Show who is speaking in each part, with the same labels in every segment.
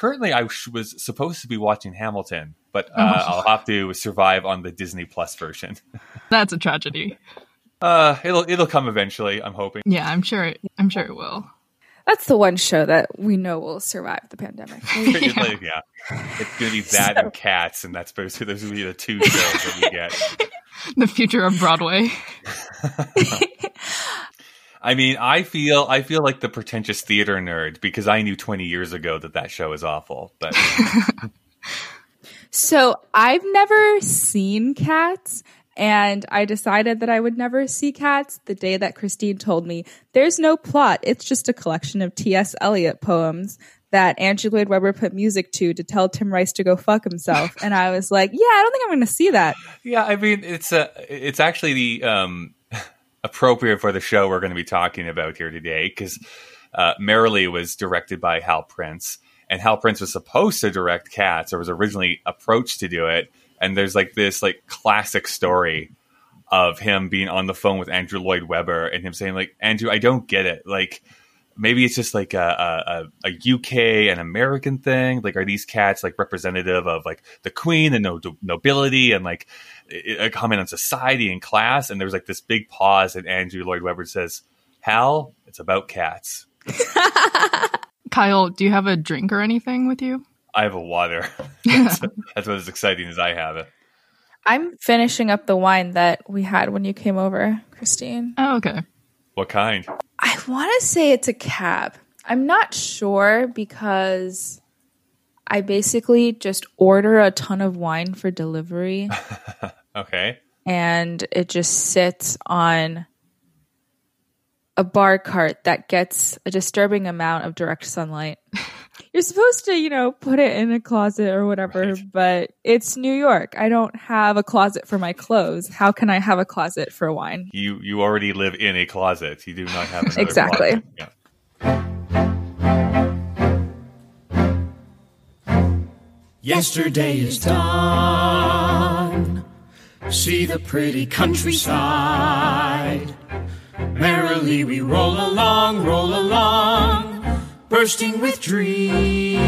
Speaker 1: currently, I was supposed to be watching Hamilton, but uh, oh. I'll have to survive on the Disney Plus version.
Speaker 2: That's a tragedy.
Speaker 1: Uh, it'll it'll come eventually. I'm hoping.
Speaker 2: Yeah, I'm sure. It, I'm sure it will.
Speaker 3: That's the one show that we know will survive the pandemic.
Speaker 1: yeah. yeah. it's gonna be that so. and Cats, and that's basically those will be the two shows that we get.
Speaker 2: the future of Broadway.
Speaker 1: I mean, I feel I feel like the pretentious theater nerd because I knew 20 years ago that that show is awful. But
Speaker 3: so I've never seen Cats, and I decided that I would never see Cats the day that Christine told me there's no plot. It's just a collection of T.S. Eliot poems that Andrew Lloyd Webber put music to to tell Tim Rice to go fuck himself. and I was like, yeah, I don't think I'm going to see that.
Speaker 1: Yeah, I mean, it's a, it's actually the um, appropriate for the show we're going to be talking about here today because uh, Merrily was directed by Hal Prince, and Hal Prince was supposed to direct Cats, or was originally approached to do it. And there's like this like classic story of him being on the phone with Andrew Lloyd Webber and him saying like, Andrew, I don't get it, like maybe it's just like a, a, a, UK and American thing. Like, are these cats like representative of like the queen and no, nobility and like a comment on society and class? And there's like this big pause, and Andrew Lloyd Webber says, "Hal, it's about cats."
Speaker 2: Kyle, do you have a drink or anything with you?
Speaker 1: I have a water. that's, that's what as exciting as I have it.
Speaker 3: I'm finishing up the wine that we had when you came over, Christine.
Speaker 2: Oh, okay.
Speaker 1: What kind?
Speaker 3: I want to say it's a cab. I'm not sure because I basically just order a ton of wine for delivery.
Speaker 1: Okay.
Speaker 3: And it just sits on a bar cart that gets a disturbing amount of direct sunlight. You're supposed to, you know, put it in a closet or whatever, right. but it's New York. I don't have a closet for my clothes. How can I have a closet for wine?
Speaker 1: You you already live in a closet. You do not have
Speaker 3: exactly.
Speaker 1: Yeah.
Speaker 4: Yesterday is done. See the pretty countryside. Merrily we roll along, roll along bursting with dreams.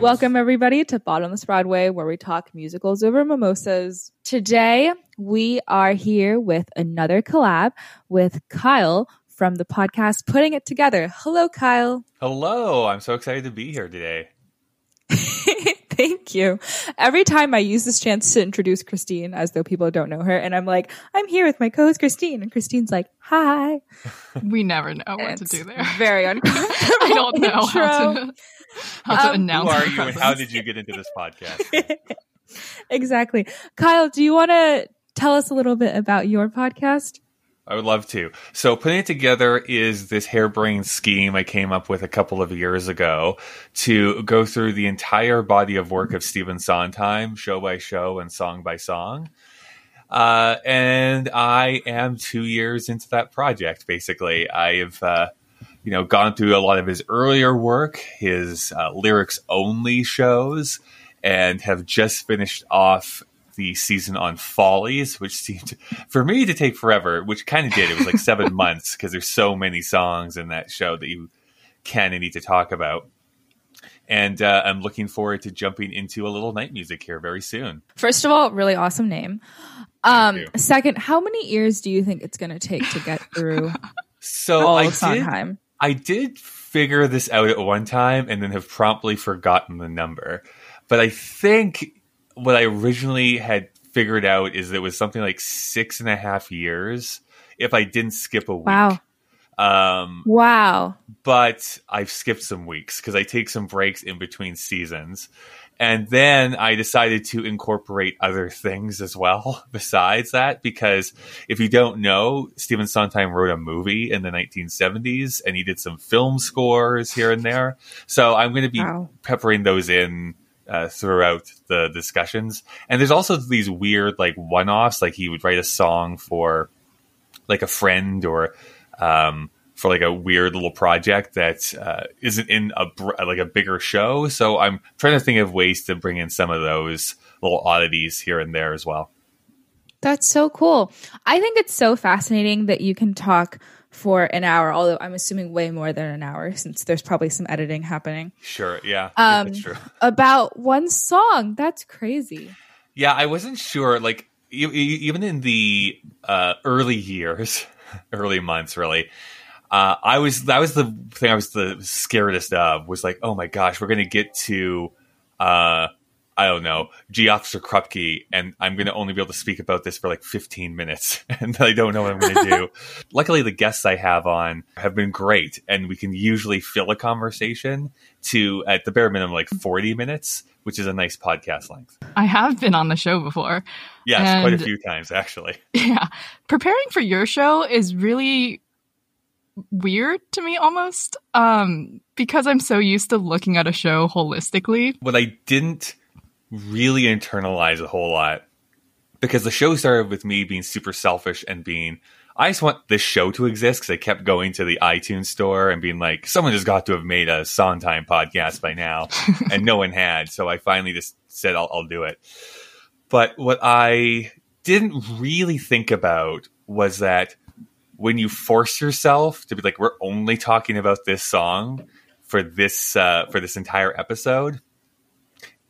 Speaker 3: Welcome, everybody, to Bottomless Broadway, where we talk musicals over mimosas. Today, we are here with another collab with Kyle from the podcast Putting It Together. Hello, Kyle.
Speaker 1: Hello. I'm so excited to be here today.
Speaker 3: Thank you. Every time I use this chance to introduce Christine as though people don't know her, and I'm like, I'm here with my co-host Christine, and Christine's like, hi.
Speaker 2: We never know what to do there.
Speaker 3: Very uncomfortable.
Speaker 2: I don't know how to, how to um, announce.
Speaker 1: Who are you, and how did you get into this podcast?
Speaker 3: exactly, Kyle. Do you want to tell us a little bit about your podcast?
Speaker 1: I would love to. So, putting it together is this harebrained scheme I came up with a couple of years ago to go through the entire body of work of Stephen Sondheim, show by show and song by song. Uh, and I am two years into that project. Basically, I've uh, you know gone through a lot of his earlier work, his uh, lyrics only shows, and have just finished off the season on Follies, which seemed for me to take forever, which kind of did. It was like seven months because there's so many songs in that show that you can and need to talk about. And uh, I'm looking forward to jumping into a little night music here very soon.
Speaker 3: First of all, really awesome name. Um, second, how many years do you think it's going to take to get through?
Speaker 1: so I did, I did figure this out at one time and then have promptly forgotten the number. But I think what I originally had figured out is it was something like six and a half years if I didn't skip a week.
Speaker 3: Wow.
Speaker 1: Um,
Speaker 3: wow.
Speaker 1: But I've skipped some weeks because I take some breaks in between seasons. And then I decided to incorporate other things as well besides that, because if you don't know, Stephen Sondheim wrote a movie in the 1970s and he did some film scores here and there. So I'm going to be wow. peppering those in uh, throughout the discussions. And there's also these weird like one-offs, like he would write a song for like a friend or um, for like a weird little project that uh, not in a like a bigger show. So I'm trying to think of ways to bring in some of those little oddities here and there as well.
Speaker 3: That's so cool. I think it's so fascinating that you can talk for an hour, although I'm assuming way more than an hour since there's probably some editing happening.
Speaker 1: Sure, yeah,
Speaker 3: Um,
Speaker 1: that's true.
Speaker 3: About one song. That's crazy.
Speaker 1: Yeah, I wasn't sure. Like even in the uh, early years, early months, really. Uh, I was that was the thing I was the scaredest of was like, oh my gosh, we're gonna get to, uh, I don't know, Gee Officer Krupke, and I'm gonna only be able to speak about this for like 15 minutes, and I don't know what I'm gonna do. Luckily, the guests I have on have been great, and we can usually fill a conversation to at the bare minimum like 40 minutes, which is a nice podcast length.
Speaker 2: I have been on the show before.
Speaker 1: Yes, quite a few times actually.
Speaker 2: Yeah. Preparing for your show is really weird to me almost. Um, because I'm so used to looking at a show holistically.
Speaker 1: But I didn't really internalize a whole lot because the show started with me being super selfish and being I just want this show to exist because I kept going to the iTunes store and being like, someone has got to have made a Sondheim podcast by now, and no one had. So I finally just said, I'll, I'll do it. But what I didn't really think about was that when you force yourself to be like, we're only talking about this song for this uh, for this entire episode,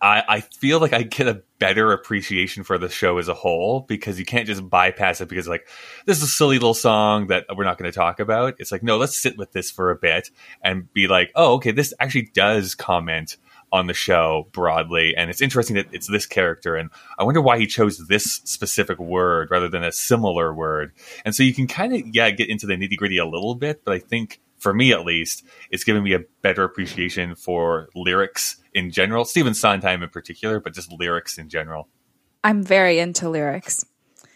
Speaker 1: I, I feel like I get a better appreciation for the show as a whole because you can't just bypass it because like this is a silly little song that we're not going to talk about. It's like no, let's sit with this for a bit and be like, oh, okay, this actually does comment on the show broadly, and it's interesting that it's this character, and I wonder why he chose this specific word rather than a similar word. And so you can kind of yeah get into the nitty gritty a little bit, but I think for me at least, it's given me a better appreciation for lyrics in general, Stephen Sondheim in particular, but just lyrics in general.
Speaker 3: I'm very into lyrics.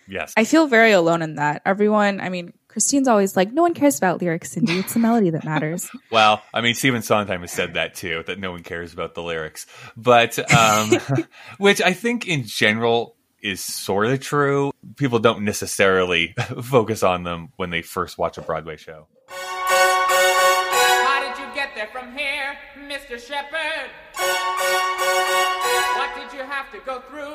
Speaker 1: Yes.
Speaker 3: I feel very alone in that. Everyone, I mean, Christine's always like, no one cares about lyrics, Cindy. It's the melody that matters.
Speaker 1: Well, I mean, Stephen Sondheim has said that too, that no one cares about the lyrics. But, um, which I think in general is sort of true. People don't necessarily focus on them when they first watch a Broadway show.
Speaker 5: From here, Mr. Shepard? What did you have to go through?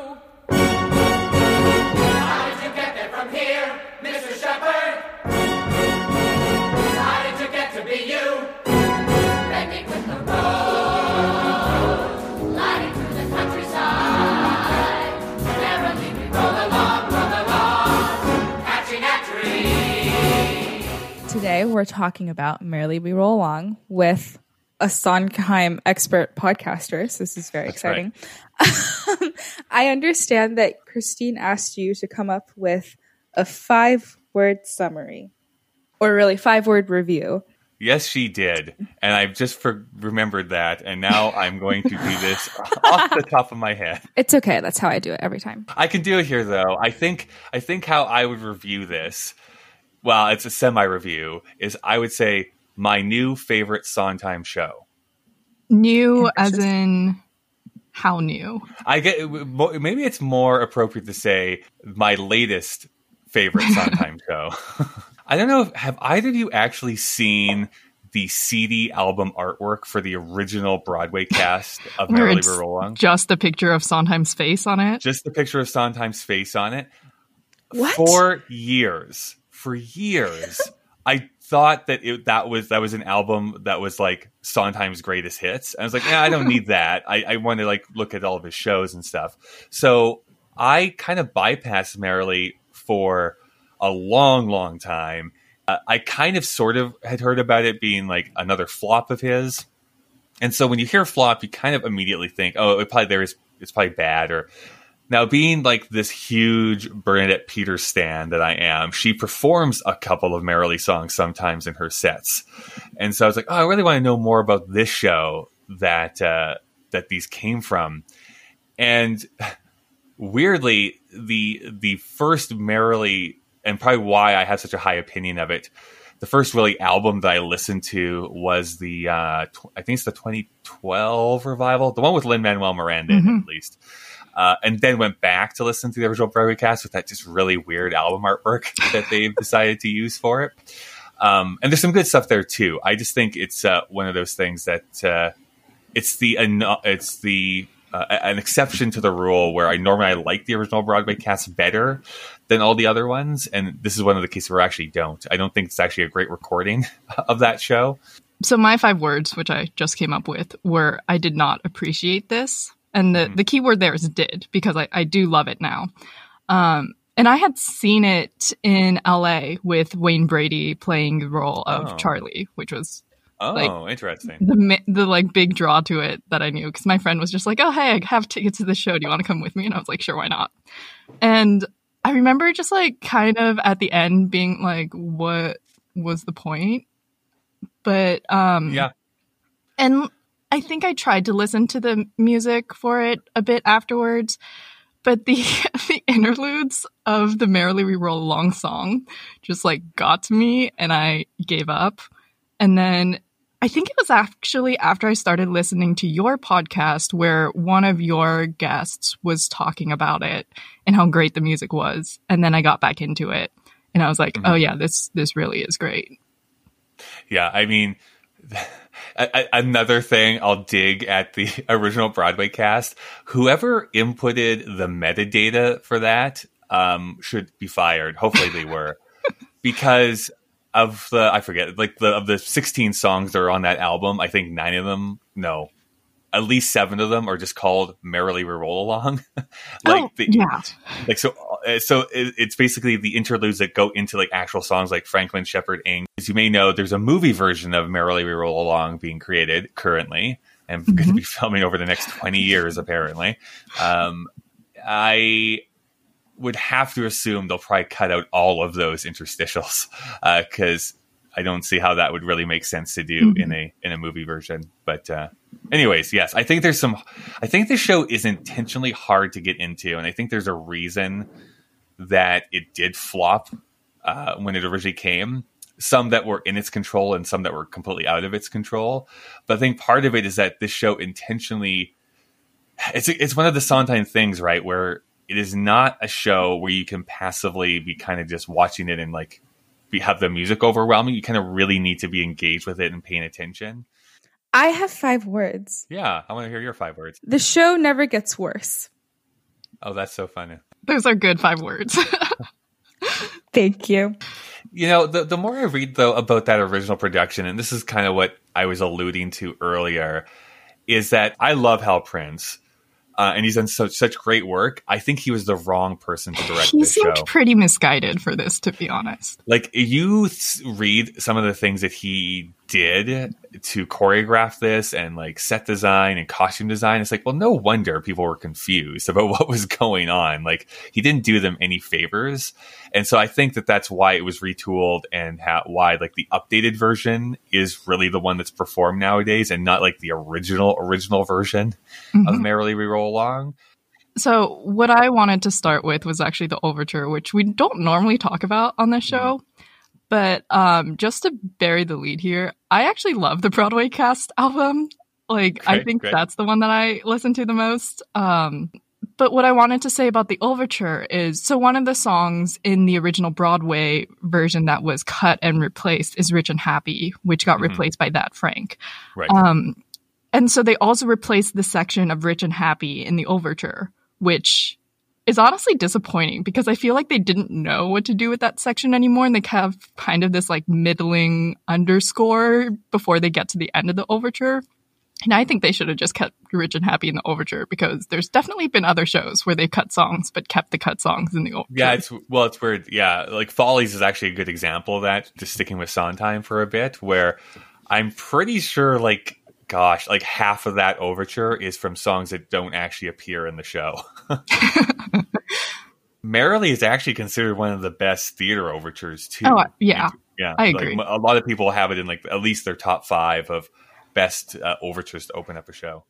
Speaker 3: Today, we're talking about Merrily We Roll Along with a Sondheim expert podcaster. So this is very
Speaker 1: That's right.
Speaker 3: exciting. I understand that Christine asked you to come up with a five word summary, or really five word review.
Speaker 1: Yes, she did. And I've just for- remembered that. And now I'm going to do this off the top of my head.
Speaker 3: It's okay. That's how I do it every time.
Speaker 1: I can do it here though. I think I think how I would review this, well, it's a semi review, is I would say my new favorite Sondheim show.
Speaker 2: New as in how new?
Speaker 1: I get maybe it's more appropriate to say my latest favorite Sondheim show. I don't know if have either of you actually seen the CD album artwork for the original Broadway cast of
Speaker 2: Where
Speaker 1: Merrily We Roll Along?
Speaker 2: just a picture of Sondheim's face on it.
Speaker 1: Just the picture of Sondheim's face on it.
Speaker 3: What?
Speaker 1: For years, for years, I thought that it, that was that was an album that was like Sondheim's greatest hits. I was like, yeah, I don't need that. I, I want to like look at all of his shows and stuff. So I kind of bypassed Merrily for a long, long time. Uh, I kind of sort of had heard about it being like another flop of his. And so when you hear flop, you kind of immediately think, oh, it probably there is it's probably bad or now, being like this huge Bernadette Peters stan that I am, she performs a couple of Merrily songs sometimes in her sets, and so I was like, "Oh, I really want to know more about this show that uh, that these came from." And weirdly, the the first Merrily, and probably why I have such a high opinion of it, the first really album that I listened to was the uh, tw- I think it's the 2012 revival, the one with Lin Manuel Miranda it, at least uh, and then went back to listen to the original Broadway cast with that just really weird album artwork that they've decided to use for it. Um, and there's some good stuff there too. I just think it's uh, one of those things that uh, it's the it's the uh, an exception to the rule where I normally I like the original Broadway cast better than all the other ones, and this is one of the cases where I actually don't. I don't think it's actually a great recording of that show.
Speaker 2: So my five words, which I just came up with, were I did not appreciate this. And the, the key word there is did, because I, I do love it now. Um, and I had seen it in LA with Wayne Brady playing the role of
Speaker 1: Oh.
Speaker 2: Charlie, which was
Speaker 1: Oh,
Speaker 2: Like-
Speaker 1: interesting.
Speaker 2: the the like big draw to it that I knew because my friend was just like, "Oh, hey, I have tickets to the show. Do you want to come with me?" And I was like, "Sure, why not?" And I remember just like kind of at the end being like, "What was the point?" But um,
Speaker 1: Yeah.
Speaker 2: and I think I tried to listen to the music for it a bit afterwards, but the the interludes of the Merrily We Roll Along song just like got to me, and I gave up. And then I think it was actually after I started listening to your podcast where one of your guests was talking about it and how great the music was, and then I got back into it, and I was like, mm-hmm. "Oh yeah, this this really is great."
Speaker 1: Yeah, I mean, another thing I'll dig at the original Broadway cast. Whoever inputted the metadata for that um, should be fired. Hopefully, they were because of the I forget like the of the sixteen songs that are on that album. I think nine of them, no, at least seven of them are just called "Merrily We Roll Along." like
Speaker 2: oh,
Speaker 1: the,
Speaker 2: yeah,
Speaker 1: like so uh, so it, it's basically the interludes that go into like actual songs like franklin shepard inc as you may know there's a movie version of merrily we roll along being created currently and going to be filming over the next 20 years apparently. Um, i would have to assume they'll probably cut out all of those interstitials because I don't see how that would really make sense to do in a in a movie version. But uh, anyways, yes, I think there's some. I think this show is intentionally hard to get into, and I think there's a reason that it did flop uh, when it originally came. Some that were in its control, and some that were completely out of its control. But I think part of it is that this show intentionally. It's it's one of the Sondheim things, right, where it is not a show where you can passively be kind of just watching it and like be, have the music overwhelming. You kind of really need to be engaged with it and paying attention.
Speaker 3: I have five words.
Speaker 1: Yeah, I want to hear your five words.
Speaker 3: The show never gets worse.
Speaker 1: Oh, that's so funny.
Speaker 2: those are good five words.
Speaker 3: Thank you.
Speaker 1: You know, the the more I read though about that original production, and this is kind of what I was alluding to earlier, is that I love Hal Prince. Uh, and he's done such such great work. I think he was the wrong person to direct
Speaker 2: he
Speaker 1: this
Speaker 2: seemed
Speaker 1: show.
Speaker 2: pretty misguided for this, to be honest.
Speaker 1: like you th- read some of the things that he did to choreograph this and like set design and costume design it's like well no wonder people were confused about what was going on. Like he didn't do them any favors. And so i think that that's why it was retooled and why like the updated version is really the one that's performed nowadays and not like the original original version of mm-hmm. merrily we roll along.
Speaker 2: So, what I wanted to start with was actually the overture, which we don't normally talk about on this mm-hmm. show. But um, just to bury the lead here, I actually love the Broadway cast album. Like, I think
Speaker 1: great.
Speaker 2: that's the one that I listen to the most. Um, but what I wanted to say about the overture is so one of the songs in the original Broadway version that was cut and replaced is Rich and Happy, which got
Speaker 1: Mhm.
Speaker 2: replaced by That Frank.
Speaker 1: right
Speaker 2: Um, and so they also replaced the section of Rich and Happy in the overture, which is honestly disappointing because I feel like they didn't know what to do with that section anymore and they have kind of this like middling underscore before they get to the end of the overture. And I think they should have just kept Rich and Happy in the overture because there's definitely been other shows where they've cut songs but kept the cut songs in the overture.
Speaker 1: Yeah, it's well, it's weird. Yeah, like Follies is actually a good example of that. Just sticking with Sondheim for a bit, where I'm pretty sure, like, gosh, like half of that overture is from songs that don't actually appear in the show. Merrily is actually considered one of the best theater overtures too.
Speaker 2: Oh, yeah.
Speaker 1: yeah.
Speaker 2: I
Speaker 1: like,
Speaker 2: agree.
Speaker 1: m- a lot of people have it in like at least their top five of best uh, overtures to open up a show.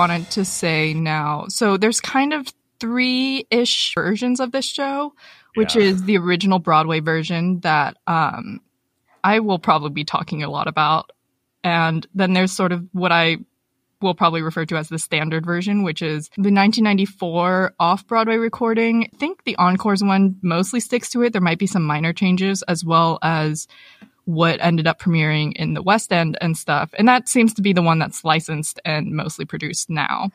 Speaker 2: Wanted to say now. So there's kind of three ish versions of this show, which
Speaker 1: Yeah.
Speaker 2: is the original Broadway version that um, I will probably be talking a lot about. And then there's sort of what I will probably refer to as the standard version, which is the 1994 off Broadway recording. I think the Encores one mostly sticks to it. There might be some minor changes as well as what ended up premiering in the West End and stuff. And that seems to be the one that's licensed and mostly produced now.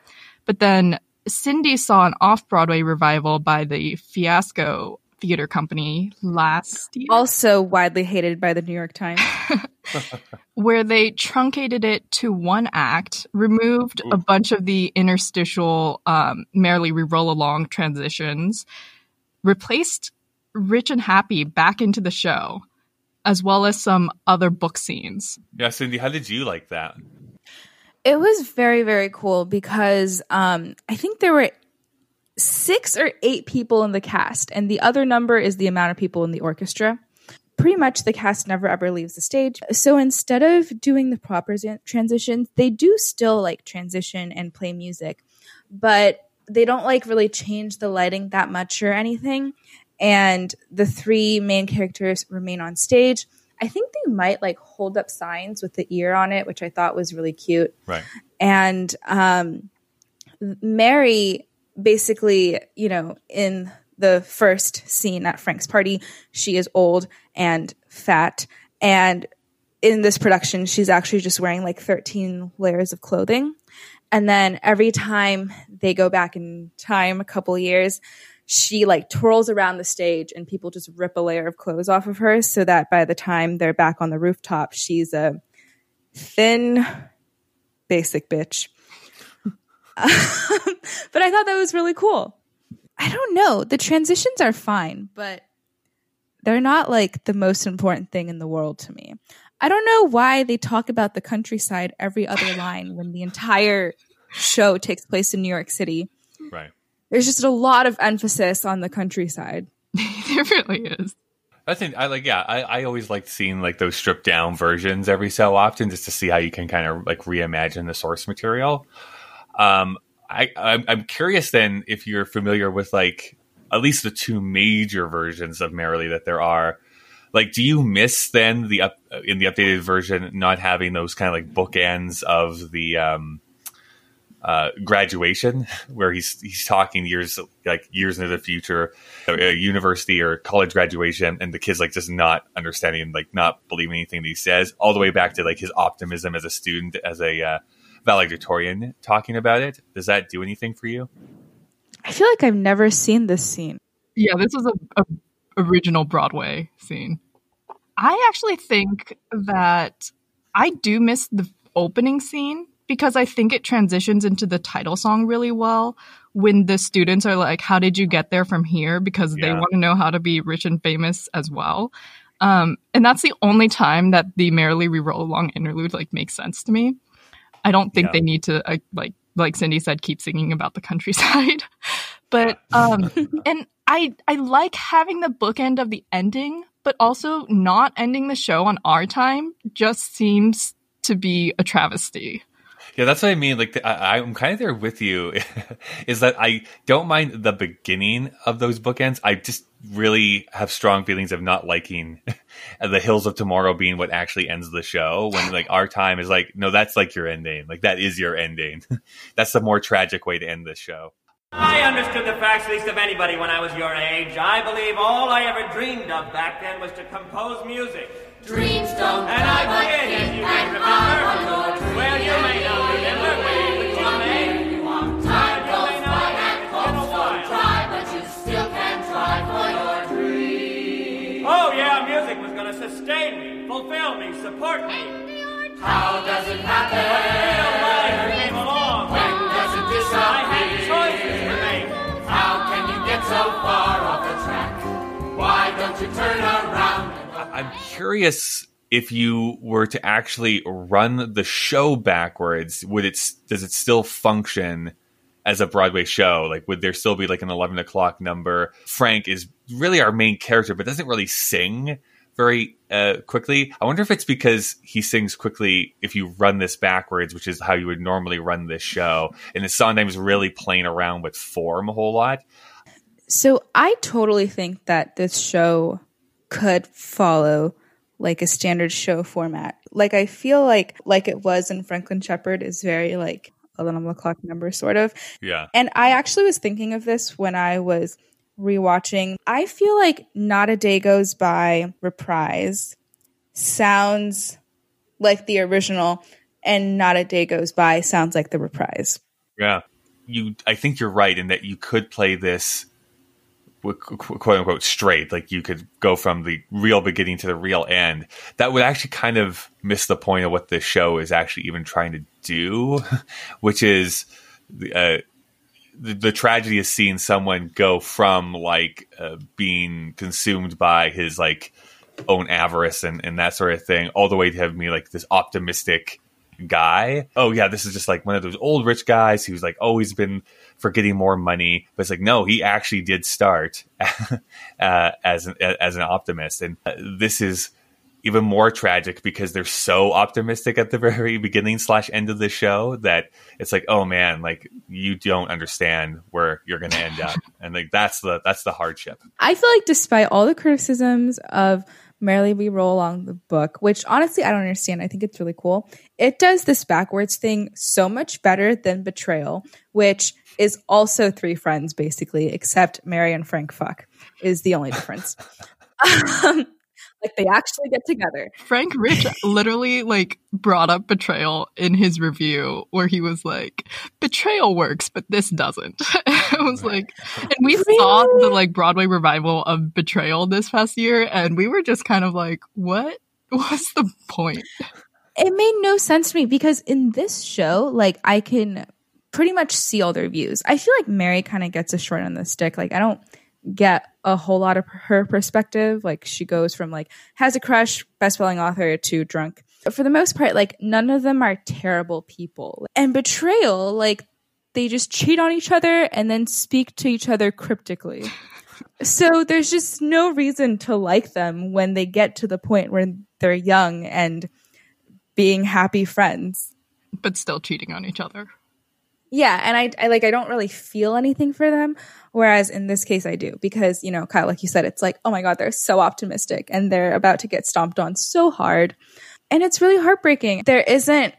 Speaker 2: But then Cindy saw an off Broadway revival by the Fiasco Theater Company last year.
Speaker 3: Also widely hated by the New York Times.
Speaker 2: where they truncated it to one act, removed a bunch of the interstitial, um, merrily we roll along transitions, replaced Rich and Happy back into the show, as well as some other book scenes.
Speaker 1: Yeah, Cindy, how did you like that?
Speaker 3: It was very, very cool because um, I think there were six or eight people in the cast, and the other number is the amount of people in the orchestra. Pretty much the cast never ever leaves the stage. So instead of doing the proper transitions, they do still like transition and play music, but they don't like really change the lighting that much or anything. And the three main characters remain on stage. I think they might like hold up signs with the ear on it, which I thought was really cute
Speaker 1: Right.
Speaker 3: and um, Mary basically, you know, in the first scene at Frank's party, she is old and fat, and in this production, she's actually just wearing like 13 layers of clothing. And then every time they go back in time, a couple years, she like twirls around the stage and people just rip a layer of clothes off of her so that by the time they're back on the rooftop, she's a thin, basic bitch. but I thought that was really cool. I don't know. The transitions are fine, but they're not like the most important thing in the world to me. I don't know why they talk about the countryside every other line when the entire show takes place in New York City.
Speaker 1: Right.
Speaker 3: There's just a lot of emphasis on the countryside.
Speaker 2: there really is.
Speaker 1: That's in, I like yeah, I, I always like seeing like those stripped down versions every so often just to see how you can kind of like reimagine the source material. Um I I'm, I'm curious then if you're familiar with like at least the two major versions of Merrily that there are. Like do you miss then the up in the updated version not having those kind of like bookends of the um uh, graduation where he's he's talking years like years into the future a university or college graduation and the kids like just not understanding like not believing anything that he says all the way back to like his optimism as a student as a uh, valedictorian talking about it does that do anything for you
Speaker 3: I feel like I've never seen this scene.
Speaker 2: Yeah, this was a, a original Broadway scene. I actually think that I do miss the opening scene because I think it transitions into the title song really well when the students are like, How did you get there from here? Because they want to know how to be rich and famous as well. Um, and that's the only time that the Merrily We Roll Along interlude like makes sense to me. I don't think
Speaker 1: Yeah.
Speaker 2: they need to uh, like like Cindy said, keep singing about the countryside. but um, and I I like having the bookend of the ending, but also not ending the show on our time just seems to be a travesty.
Speaker 1: Yeah, that's what I mean. Like, the, I, I'm kind of there with you. is that I don't mind the beginning of those bookends. I just really have strong feelings of not liking the Hills of Tomorrow being what actually ends the show. When like our time is like, no, that's like your ending. Like that is your ending. that's the more tragic way to end this show.
Speaker 6: I understood the facts least of anybody when I was your age. I believe all I ever dreamed of back then was to compose music.
Speaker 5: Dreams don't
Speaker 6: And I
Speaker 5: die,
Speaker 6: did,
Speaker 5: but
Speaker 6: as
Speaker 5: keep
Speaker 6: you
Speaker 5: and
Speaker 6: may remember. Well, you may not sustain me, fulfill me, support me.
Speaker 5: How does it happen?
Speaker 6: Real life came along.
Speaker 5: When does it
Speaker 6: I had
Speaker 5: disappear?
Speaker 6: choices to make.
Speaker 5: How can you get so far off the track? Why don't you turn around?
Speaker 1: I- I'm curious if you were to actually run the show backwards, would it does it still function as a Broadway show? Like, would there still be like an eleven o'clock number? Frank is really our main character, but doesn't really sing very uh, quickly. I wonder if it's because he sings quickly if you run this backwards, which is how you would normally run this show. And it's sometimes really playing around with form a whole lot.
Speaker 3: So I totally think that this show could follow like a standard show format. Like I feel like like it was in Franklin Shepard is very like alarm clock number sort of.
Speaker 1: Yeah.
Speaker 3: And I actually was thinking of this when I was rewatching. I feel like Not a Day Goes By reprise sounds like the original and Not a Day Goes By sounds like the reprise.
Speaker 1: Yeah. You I think you're right in that you could play this quote unquote straight like you could go from the real beginning to the real end that would actually kind of miss the point of what this show is actually even trying to do which is uh, the, the tragedy is seeing someone go from like uh, being consumed by his like own avarice and, and that sort of thing all the way to having me like this optimistic guy. Oh yeah this is just like one of those old rich guys who's like always been for getting more money but it's like no he actually did start uh, as an as an optimist. And uh, this is even more tragic because they're so optimistic at the very beginning slash end of the show that it's like oh man like you don't understand where you're going to end up and like that's the that's the hardship
Speaker 3: I feel like despite all the criticisms of Merrily We Roll Along the book, which honestly I don't understand. I think it's really cool. It does this backwards thing so much better than Betrayal, which is also three friends basically, except Mary and Frank fuck is the only difference. um, like they actually get together.
Speaker 2: Frank Rich literally like brought up betrayal in his review where he was like, betrayal works, but this doesn't. I was like, and we saw the like Broadway revival of betrayal this past year, and we were just kind of like, what? What's the point?
Speaker 3: It made no sense to me because in this show, like I can pretty much see all their views. I feel like Mary kind of gets a short on the stick. Like I don't get a whole lot of her perspective. Like she goes from like has a crush, best selling author to drunk. But for the most part, like none of them are terrible people. And betrayal, like they just cheat on each other and then speak to each other cryptically. so there's just no reason to like them when they get to the point where they're young and being happy friends.
Speaker 2: But still cheating on each other.
Speaker 3: Yeah, and I, I like I don't really feel anything for them, whereas in this case I do because you know, Kyle, like you said, it's like oh my god, they're so optimistic and they're about to get stomped on so hard, and it's really heartbreaking. There isn't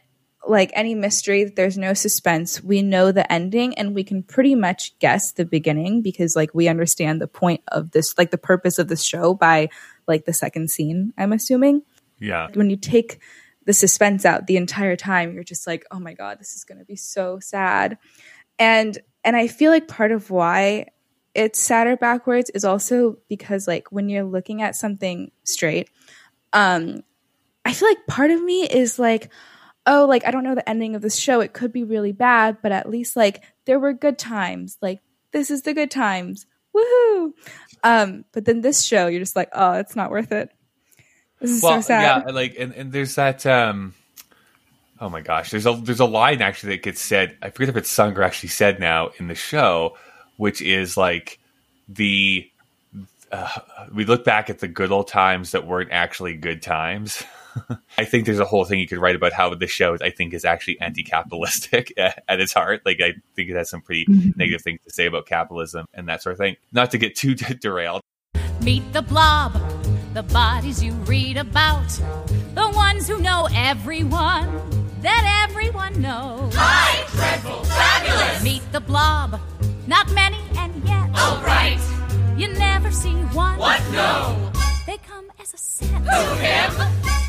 Speaker 3: like any mystery, there's no suspense. We know the ending, and we can pretty much guess the beginning because like we understand the point of this, like the purpose of the show by like the second scene. I'm assuming
Speaker 1: yeah
Speaker 3: when you take the suspense out the entire time. You're just like oh my god this is going to be so sad. And and i feel like part of why it's sadder backwards is also because like when you're looking at something straight um i feel like part of me is like oh like i don't know the ending of this show. It could be really bad but at least like there were good times. Like this is the good times. Woohoo! Um but then this show you're just like oh it's not worth it this is so sad
Speaker 1: yeah, like and, and there's that um oh my gosh, there's a there's a line actually that gets said. I forget if it's sung or actually said now in the show, which is like the uh, we look back at the good old times that weren't actually good times. I think there's a whole thing you could write about how the show I think is actually anti-capitalistic at, at its heart. Like I think it has some pretty negative things to say about capitalism and that sort of thing. Not to get too derailed.
Speaker 7: Meet the blob, the bodies you read about, the ones who know everyone that everyone knows.
Speaker 5: Hi, dreadful, fabulous.
Speaker 7: Meet the blob, not many and yet
Speaker 5: All right.
Speaker 7: you never see one.
Speaker 5: What? No.
Speaker 7: They come as a set,
Speaker 5: Who him?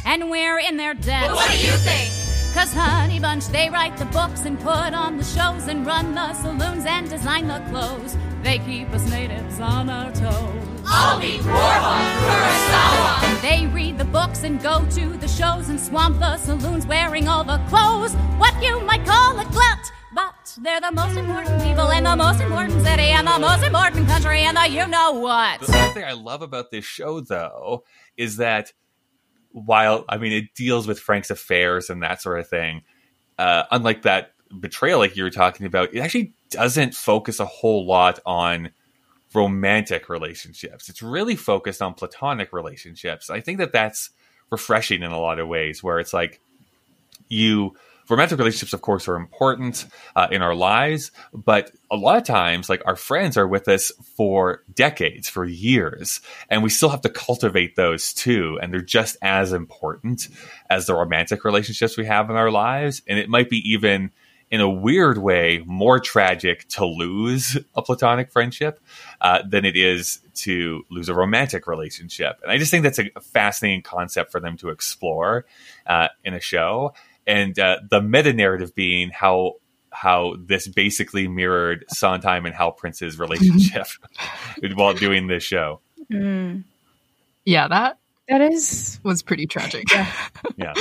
Speaker 7: and we're in their debt.
Speaker 5: What do you think?
Speaker 7: Cause Honey Bunch, they write the books and put on the shows and run the saloons and design the clothes. They keep us natives on our toes.
Speaker 5: I'll meet Warhol, Kurosawa.
Speaker 7: They read the books and go to the shows and swamp the saloons wearing all the clothes. What you might call a glut. But they're the most important people in the most important city and the most important country and the you know what.
Speaker 1: The other thing I love about this show, though, is that while I mean it deals with Frank's affairs and that sort of thing, uh, unlike that betrayal, like you were talking about, it actually doesn't focus a whole lot on romantic relationships. It's really focused on platonic relationships. I think that that's refreshing in a lot of ways, where it's like you romantic relationships, of course, are important uh, in our lives, but a lot of times, like our friends are with us for decades, for years, and we still have to cultivate those too. And they're just as important as the romantic relationships we have in our lives. And it might be even in a weird way more tragic to lose a platonic friendship uh, than it is to lose a romantic relationship. And I just think that's a fascinating concept for them to explore uh, in a show and uh, the meta narrative being how how this basically mirrored Sondheim and Hal Prince's relationship while doing this show.
Speaker 3: Mm.
Speaker 2: Yeah, that
Speaker 3: That is,
Speaker 2: was pretty tragic.
Speaker 3: Yeah.
Speaker 1: Yeah,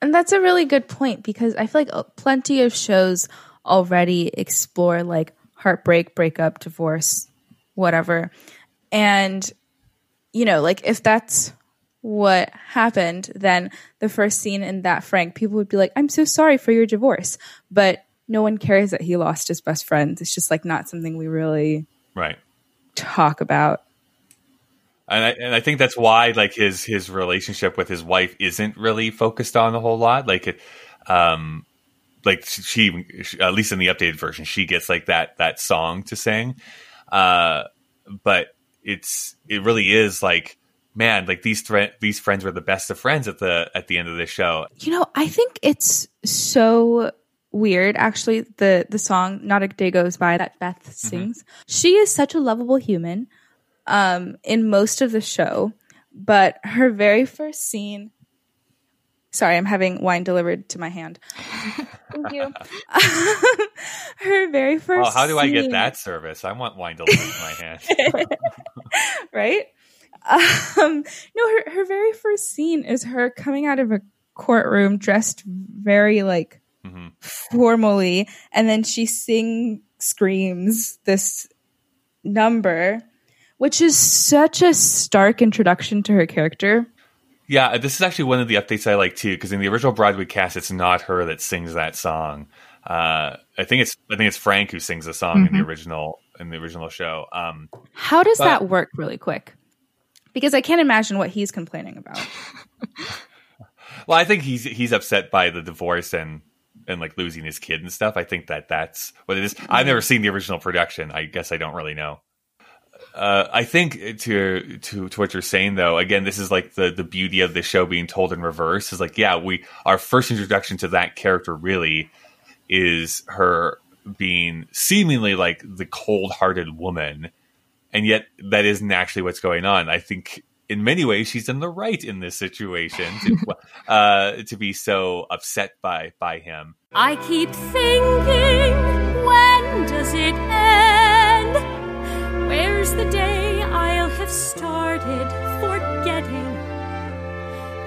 Speaker 3: and that's a really good point because I feel like uh, plenty of shows already explore like heartbreak, breakup, divorce, whatever. And, you know, like if that's what happened, then the first scene in that Frank, people would be like, I'm so sorry for your divorce. But no one cares that he lost his best friend. It's just like not something we really
Speaker 1: right.
Speaker 3: talk about.
Speaker 1: And I, and I think that's why like his his relationship with his wife isn't really focused on a whole lot. Like it, um, like she, she at least in the updated version, she gets like that that song to sing. Uh, but it's it really is like man, like these thre- these friends were the best of friends at the at the end of the show.
Speaker 3: You know, I think it's so weird actually the the song Not a Day Goes By that Beth sings. She is such a lovable human um in most of the show, but her very first scene Sorry, I'm having wine delivered to my hand. Thank you. her very first
Speaker 1: Oh, how do I get that service? I want wine delivered to my hand.
Speaker 3: right? Um, no, her her very first scene is her coming out of a courtroom dressed very like
Speaker 1: Mhm.
Speaker 3: formally, and then she sing screams this number, which is such a stark introduction to her character.
Speaker 1: Yeah, this is actually one of the updates I like too, because in the original Broadway cast, it's not her that sings that song. Uh, I think it's I think it's Frank who sings the song in the original in the original show. Um,
Speaker 3: How does
Speaker 1: But-
Speaker 3: that work, really quick? Because I can't imagine what he's complaining about.
Speaker 1: well, I think he's he's upset by the divorce and and like losing his kid and stuff. I think that that's what it is. I've never seen the original production. I guess I don't really know. Uh, I think to to to what you're saying though, again, this is like the the beauty of the show being told in reverse. Is like, yeah, we our first introduction to that character really is her being seemingly like the cold hearted woman, and yet that isn't actually what's going on. I think in many ways she's in the right in this situation to, uh, to be so upset by by him.
Speaker 7: I keep thinking, when does it end? Where's the day I'll have started forgetting?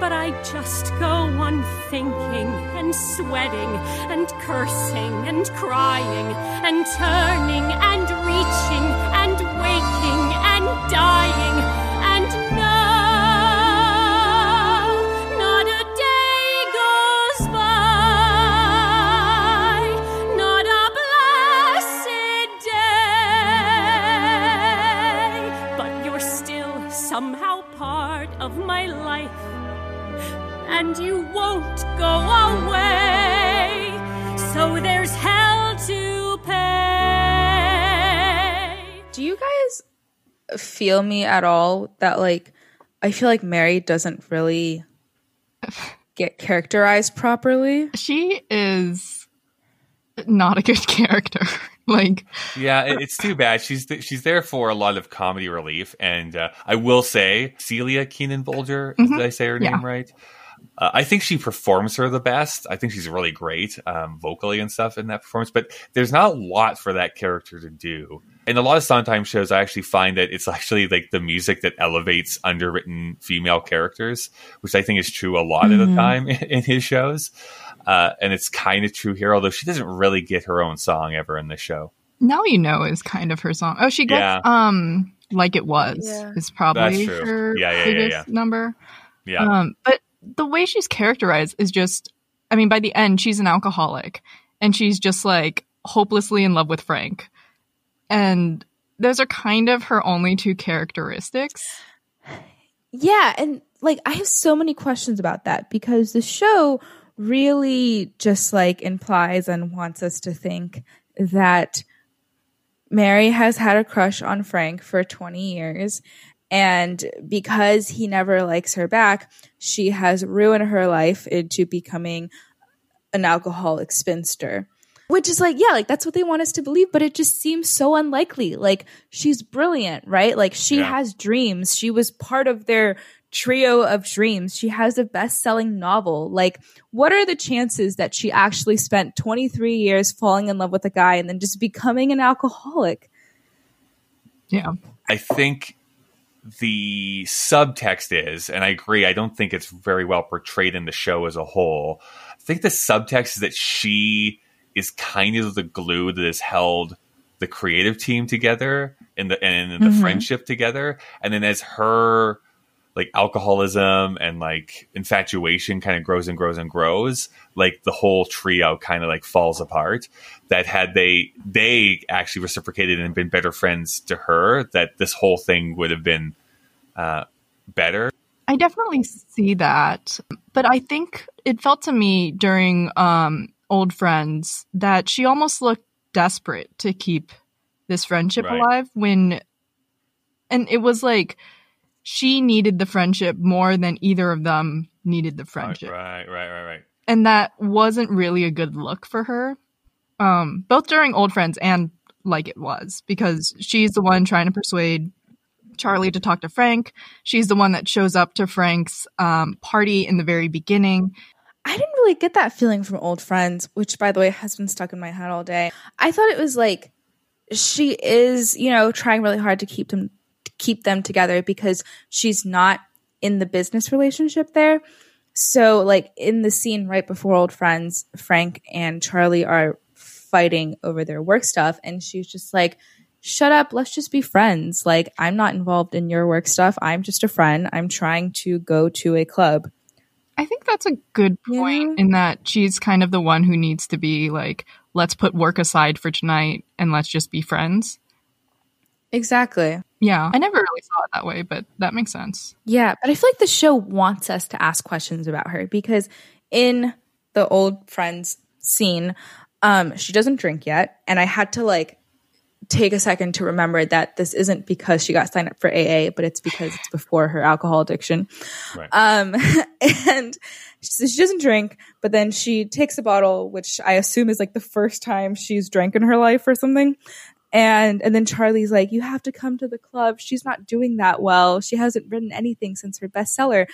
Speaker 7: But I just go on thinking and sweating and cursing and crying and turning and reaching my life and you won't go away. So there's hell to pay.
Speaker 3: Do you guys feel me at all that like I feel like Mary doesn't really get characterized properly?
Speaker 2: She is not a good character. like,
Speaker 1: Yeah, it's too bad. She's th- she's there for a lot of comedy relief, and uh, I will say Celia Keenan Bolger. Did I say her
Speaker 2: Yeah.
Speaker 1: name right? Uh, I think she performs her the best. I think she's really great um, vocally and stuff in that performance. But there's not a lot for that character to do. In a lot of Sondheim shows, I actually find that it's actually like the music that elevates underwritten female characters, which I think is true a lot of the time in his shows. Uh, and it's kind of true here, although she doesn't really get her own song ever in the show.
Speaker 2: now you know is kind of her song. Oh, she gets,
Speaker 1: Yeah.
Speaker 2: um, like it was
Speaker 3: Yeah.
Speaker 2: is probably
Speaker 1: That's true.
Speaker 2: her
Speaker 1: Yeah, yeah, yeah,
Speaker 2: biggest
Speaker 1: yeah.
Speaker 2: number.
Speaker 1: Yeah.
Speaker 2: Um, but the way she's characterized is just, I mean, by the end, she's an alcoholic and she's just like hopelessly in love with Frank. And those are kind of her only two characteristics.
Speaker 3: Yeah, and like I have so many questions about that because the show really just like implies and wants us to think that Mary has had a crush on Frank for 20 years and because he never likes her back, she has ruined her life into becoming an alcoholic spinster. Which is like, yeah, like that's what they want us to believe, but it just seems so unlikely. Like she's brilliant, right? Like she
Speaker 1: Yeah.
Speaker 3: has dreams. She was part of their trio of dreams. She has a best selling novel. Like, what are the chances that she actually spent 23 years falling in love with a guy and then just becoming an alcoholic?
Speaker 2: Yeah.
Speaker 1: I think the subtext is, and I agree, I don't think it's very well portrayed in the show as a whole. I think the subtext is that she is kind of the glue that has held the creative team together and the and the mm-hmm. friendship together. And then as her like alcoholism and like infatuation kind of grows and grows and grows, like the whole trio kind of like falls apart. That had they they actually reciprocated and been better friends to her, that this whole thing would have been uh, better.
Speaker 2: I definitely see that. But I think it felt to me during um, Old Friends that she almost looked desperate to keep this friendship
Speaker 1: Right.
Speaker 2: alive when. And it was like she needed the friendship more than either of them needed the friendship.
Speaker 1: Right, right, right, right.
Speaker 2: And that wasn't really a good look for her. Um, both during Old Friends and like it was, because she's the one trying to persuade Charlie to talk to Frank. She's the one that shows up to Frank's um, party in the very beginning.
Speaker 3: I didn't really get that feeling from old friends, which by the way has been stuck in my head all day. I thought it was like she is, you know, trying really hard to keep them to keep them together because she's not in the business relationship there. So like in the scene right before old friends, Frank and Charlie are fighting over their work stuff and she's just like shut up, let's just be friends. Like I'm not involved in your work stuff. I'm just a friend. I'm trying to go to a club.
Speaker 2: I think that's a good
Speaker 3: Yeah.
Speaker 2: point in that she's kind of the one who needs to be like, let's put work aside for tonight and let's just be friends.
Speaker 3: Exactly.
Speaker 2: Yeah, I never really saw it that way, but that makes sense.
Speaker 3: Yeah, but I feel like the show wants us to ask questions about her because in the old friends scene, um, she doesn't drink yet, and I had to like take a second to remember that this isn't because she got signed up for AA, but it's because it's before her alcohol addiction.
Speaker 1: Right.
Speaker 3: Um, and she, she doesn't drink, but then she takes a bottle, which I assume is like the first time she's drank in her life or something. And and then Charlie's like, "You have to come to the club. She's not doing that well. She hasn't written anything since her bestseller."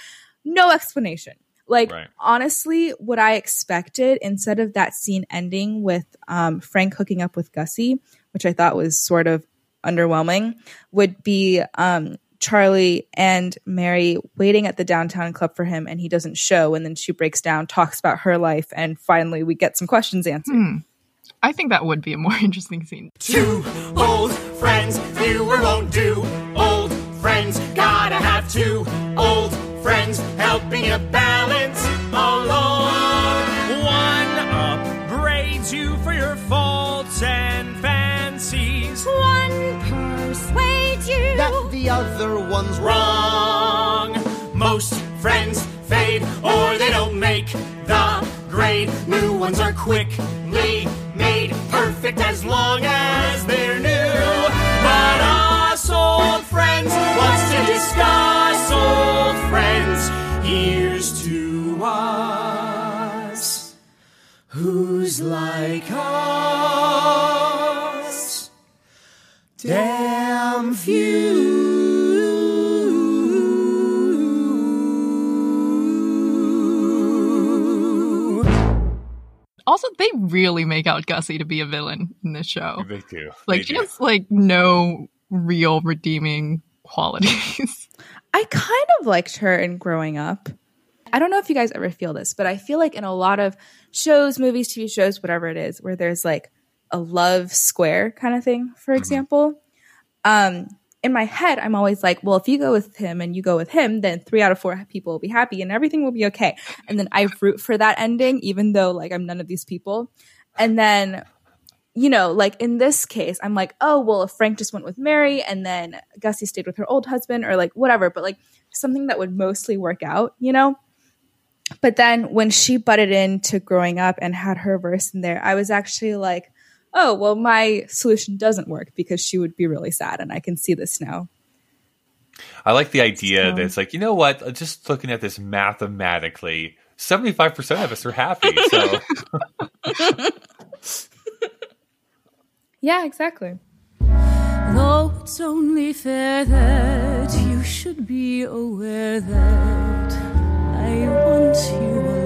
Speaker 3: No explanation. Like
Speaker 1: Right.
Speaker 3: honestly, what I expected instead of that scene ending with um, Frank hooking up with Gussie, which I thought was sort of underwhelming, would be um, Charlie and Mary waiting at the downtown club for him, and he doesn't show, and then she breaks down, talks about her life, and finally we get some questions answered.
Speaker 2: I think that would be a more interesting scene.
Speaker 4: Two old friends, fewer won't do. Old friends, gotta have two old friends helping you balance along. One upbraids you for your faults and fancies.
Speaker 7: One persuades you.
Speaker 4: That the other one's wrong. Most friends fade or they don't make the grade. New ones are quickly made perfect as long as they're new. But us old friends wants to discuss old friends. Here's to us. Who's like us? Damn few.
Speaker 2: Also, they really make out Gussie to be a villain in this show.
Speaker 1: They do.
Speaker 2: Like
Speaker 1: They
Speaker 2: she
Speaker 1: do.
Speaker 2: has like no real redeeming qualities.
Speaker 3: I kind of liked her in growing up. I don't know if you guys ever feel this, but I feel like in a lot of shows, movies, TV shows, whatever it is, where there's like a love square kind of thing, for example. Um, in my head, I'm always like, well, if you go with him and you go with him, then three out of four people will be happy and everything will be okay. And then I root for that ending, even though like I'm none of these people. And then you know, like in this case, I'm like, oh, well, if Frank just went with Mary and then Gussie stayed with her old husband or like whatever, but like something that would mostly work out, you know? But then when she butted into growing up and had her verse in there, I was actually like, oh, well, my solution doesn't work because she would be really sad. And I can see this now.
Speaker 1: I like the idea
Speaker 3: So-
Speaker 1: that it's like, you know what? Just looking at this mathematically, 75% of us are happy. So
Speaker 3: Yeah, exactly.
Speaker 7: Though it's only fair that you should be aware that I want you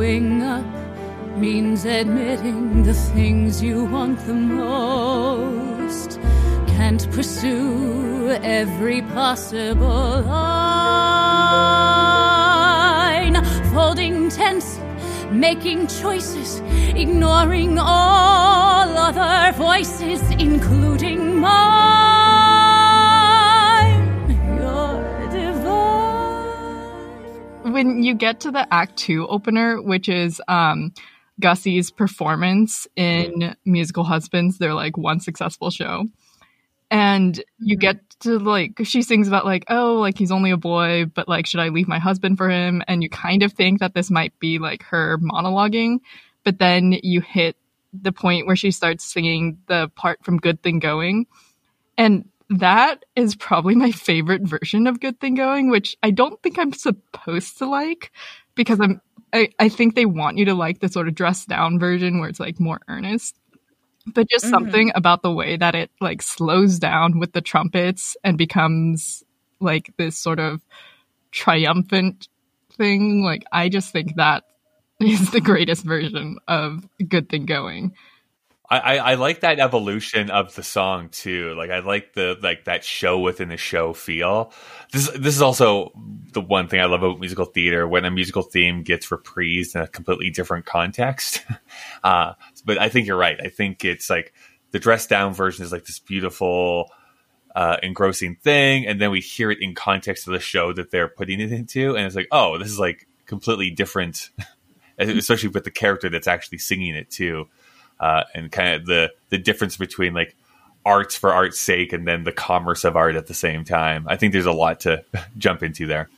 Speaker 7: Growing up means admitting the things you want the most. Can't pursue every possible line. Folding tense, making choices, ignoring all other voices, including mine.
Speaker 2: When you get to the act two opener which is um gussie's performance in musical husbands their like one successful show. And you get to like she sings about like oh like he's only a boy but like should i leave my husband for him? And you kind of think that this might be like her monologuing but then you hit the point where she starts singing the part from good thing going. And that is probably my favorite version of Good Thing Going, which I don't think I'm supposed to like because I'm I, I think they want you to like the sort of dressed down version where it's like more earnest. But just mm-hmm. something about the way that it like slows down with the trumpets and becomes like this sort of triumphant thing. Like I just think that is the greatest version of Good Thing Going.
Speaker 1: I, I, like that evolution of the song too. Like I like the like that show within the show feel. This this is also the one thing I love about musical theater when a musical theme gets reprised in a completely different context. uh, but I think you're right. I think it's like the dressed down version is like this beautiful, uh, engrossing thing, and then we hear it in context of the show that they're putting it into, and it's like, oh, this is like completely different, especially with the character that's actually singing it too uh, and kind of the the difference between like arts for art's sake and then the commerce of art at the same time. I think there's a lot to jump into there.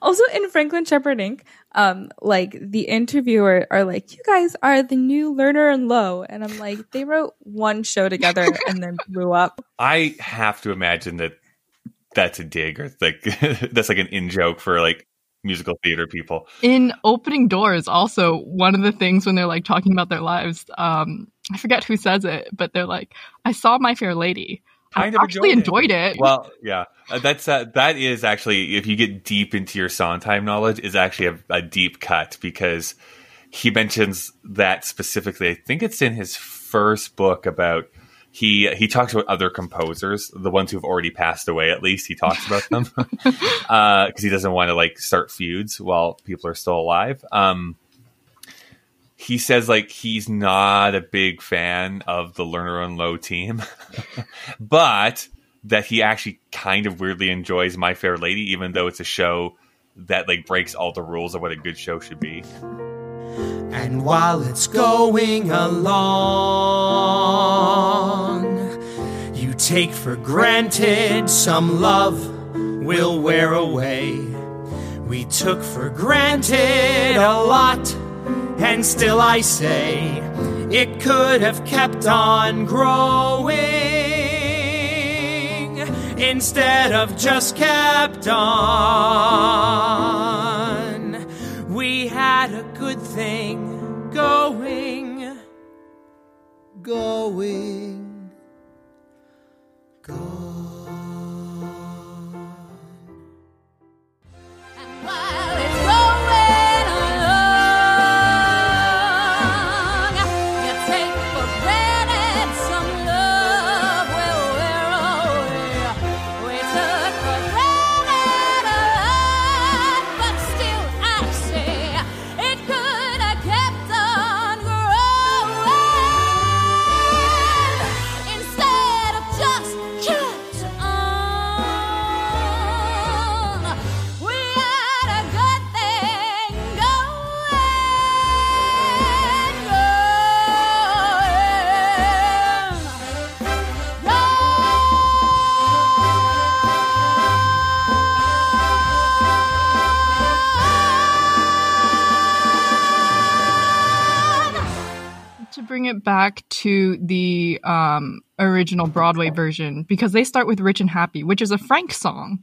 Speaker 3: Also in Franklin Shepard Inc., um, like the interviewer are like, "You guys are the new Lerner and Loewe," and I'm like, they wrote one show together and then blew up.
Speaker 1: I have to imagine that that's a dig or like that's like an in joke for like musical theater people.
Speaker 2: in opening doors also one of the things when they're like talking about their lives um i forget who says it but they're like i saw my fair lady
Speaker 1: Kind
Speaker 2: i
Speaker 1: of
Speaker 2: actually
Speaker 1: enjoyed
Speaker 2: enjoyed it,
Speaker 1: Well, yeah, uh, that's uh, that is actually if you get deep into your Sondheim knowledge, is actually a, a deep cut because he mentions that specifically. I think it's in his first book about he he talks about other composers, the ones who've already passed away. At least he talks about them because he doesn't want to like start feuds while people are still alive. Um, he says like he's not a big fan of the Lerner and Loewe team, but that he actually kind of weirdly enjoys My Fair Lady, even though it's a show that like breaks all the rules of what a good show should be.
Speaker 4: And while it's going along, you take for granted some love will wear away. We took for granted a lot, and still I say it could have kept on growing instead of just kept on. We had a good thing going, going.
Speaker 2: Back to the um, original Broadway version because they start with Rich and Happy, which is a Frank song.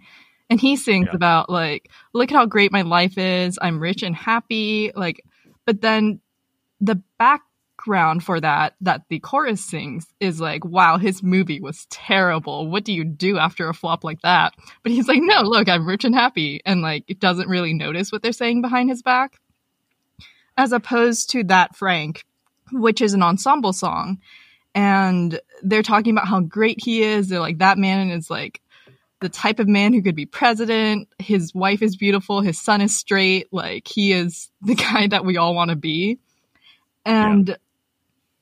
Speaker 2: And he sings
Speaker 1: Yeah.
Speaker 2: about like, look at how great my life is. I'm rich and happy. Like, but then the background for that, that the chorus sings is like, wow, his movie was terrible. What do you do after a flop like that? But he's like, no, look, I'm rich and happy. And like, it doesn't really notice what they're saying behind his back. As opposed to that Frank, which is an ensemble song. And they're talking about how great he is. They're like, that man is like the type of man who could be president. His wife is beautiful. His son is straight. Like, he is the guy that we all want to be. And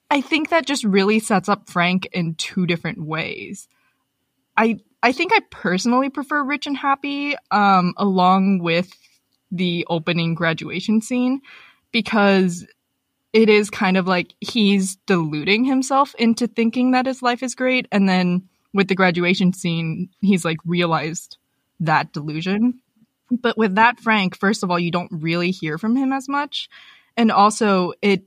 Speaker 2: I think that just really sets up Frank in two different ways. I I think I personally prefer Rich and Happy um, along with the opening graduation scene because it is kind of like he's deluding himself into thinking that his life is great. And then with the graduation scene he's like realized that delusion. But with that frank first of all you don't really hear from him as much. And also it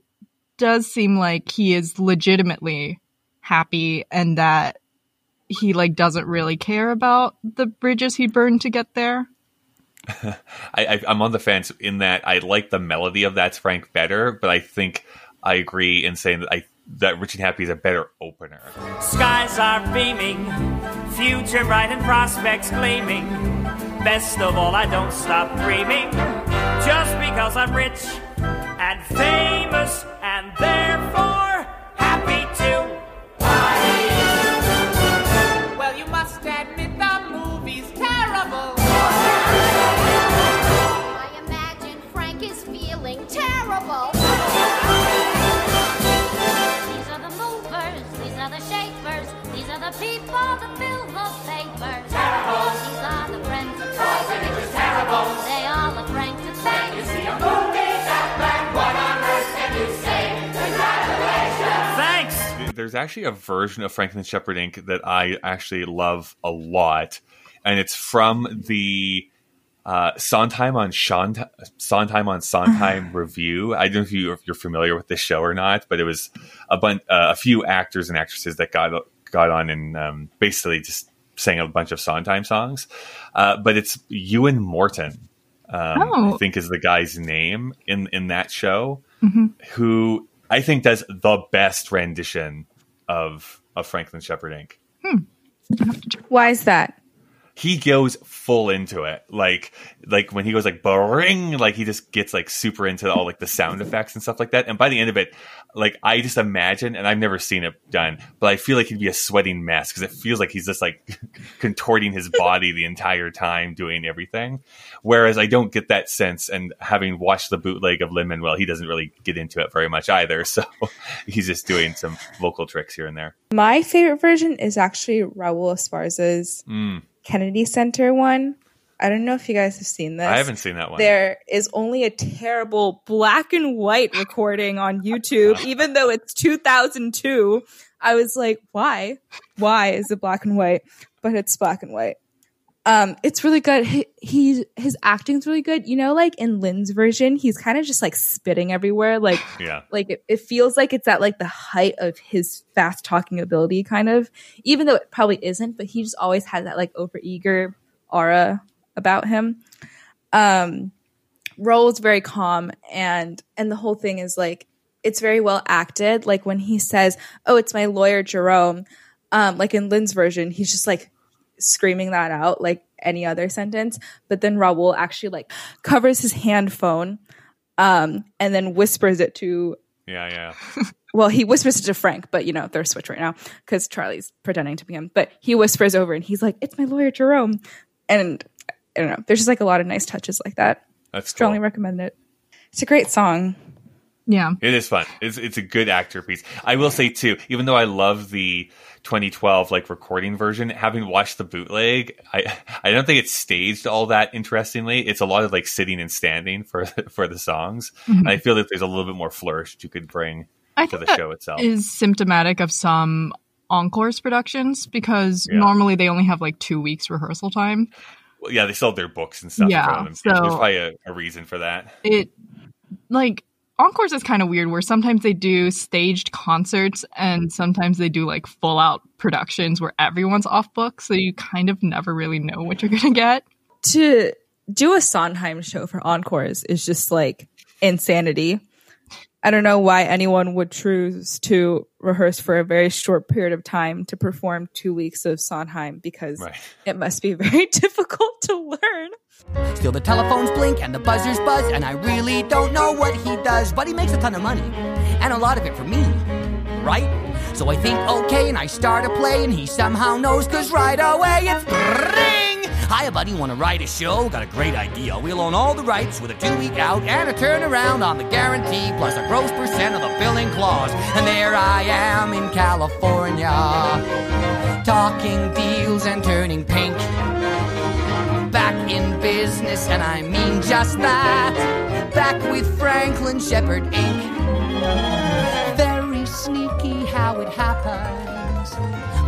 Speaker 2: does seem like he is legitimately happy and that he like doesn't really care about the bridges he burned to get there
Speaker 1: I, I'm on the fence in that I like the melody of That's Frank better, but I think I agree in saying that I that Rich and Happy is a better opener.
Speaker 6: Skies are beaming, future bright and prospects gleaming. Best of all, I don't stop dreaming. Just because I'm rich and famous and therefore
Speaker 5: the
Speaker 7: people that fill the papers. Terrible. These are the friends of Frank. it was terrible. They all look Frank to thank. You see a movie that bad, what on earth can you say?
Speaker 6: Thanks.
Speaker 1: There's actually a version of Franklin Shepard Inc. that I actually love a lot, and it's from the uh, Sondheim on Shant- Sondheim on Sondheim review. I don't know if, you, if you're familiar with this show or not, but it was a bunch, uh, a few actors and actresses that got got on and um, basically just sang a bunch of Sondheim songs. Uh, but it's Euan Morton, um,
Speaker 2: Oh.
Speaker 1: I think is the guy's name in in that show, who I think does the best rendition of of Franklin Shepard Inc.
Speaker 3: Why is that?
Speaker 1: He goes full into it. Like like when he goes like bring like he just gets like super into all like the sound effects and stuff like that. And by the end of it like i just imagine and i've never seen it done but i feel like he'd be a sweating mess because it feels like he's just like contorting his body the entire time doing everything. Whereas i don't get that sense and having watched the bootleg of lin manuel he doesn't really get into it very much either. So he's just doing some vocal tricks here and there.
Speaker 3: My favorite version is actually Raul Esparza's
Speaker 1: Mm,
Speaker 3: Kennedy Center one. I don't know if you guys have seen this.
Speaker 1: i haven't seen that one
Speaker 3: There is only a terrible black and white recording on YouTube, even though it's 2002. I was like, why? Why is it black and white? But it's black and white. Um, it's really good. He, he his acting's really good. You know, like in Lin's version, he's kind of just like spitting everywhere. Like
Speaker 1: yeah
Speaker 3: like it, it feels like it's at like the height of his fast talking ability kind of even though it probably isn't but he just always has that like over eager aura about him um Raul's very calm and and the whole thing is like it's very well acted like when he says oh it's my lawyer jerome um like in lin's version he's just like screaming that out like any other sentence but then raul actually like covers his hand phone um and then whispers it to
Speaker 1: yeah yeah
Speaker 3: well, he whispers it to Frank, but you know, they're switched right now because Charlie's pretending to be him. But he whispers over and he's like, It's my lawyer, Jerome. And I don't know, there's just like a lot of nice touches like that.
Speaker 1: that's
Speaker 3: Strongly
Speaker 1: cool.
Speaker 3: recommend it. It's a great song.
Speaker 2: yeah
Speaker 1: It is fun. It's it's a good actor piece. I will say too, even though I love the 2012 like recording version, having watched the bootleg, I I don't think it's staged all that interestingly. It's a lot of like sitting and standing for for the songs. And I feel that there's a little bit more flourish you could bring
Speaker 2: I
Speaker 1: to the show itself.
Speaker 2: is symptomatic of some encores productions because
Speaker 1: Yeah.
Speaker 2: normally they only have like two weeks rehearsal time.
Speaker 1: Well, yeah, they sold their books and stuff
Speaker 2: Yeah,
Speaker 1: in front of them.
Speaker 2: so-
Speaker 1: There's probably a, a reason for that.
Speaker 2: It like encores is kind of weird where sometimes they do staged concerts and sometimes they do like full out productions where everyone's off book. So you kind of never really know what you're going to get.
Speaker 3: To do a Sondheim show for encores is just like insanity. I don't know why anyone would choose to rehearse for a very short period of time to perform two weeks of Sondheim because
Speaker 1: Right.
Speaker 3: it must be very difficult to learn.
Speaker 8: Still, the telephones blink and the buzzers buzz, and I really don't know what he does, but he makes a ton of money, and a lot of it for me, right? So I think, okay, and I start a play, and he somehow knows, cause right away it's ring! Hiya, buddy, wanna write a show? Got a great idea. We'll own all the rights with a two week out and a turnaround on the guarantee, plus a gross percent of the billing clause. And there I am in California, talking deals and turning pink in business, and I mean just that. Back with Franklin Shepard Inc. Very sneaky how it happens.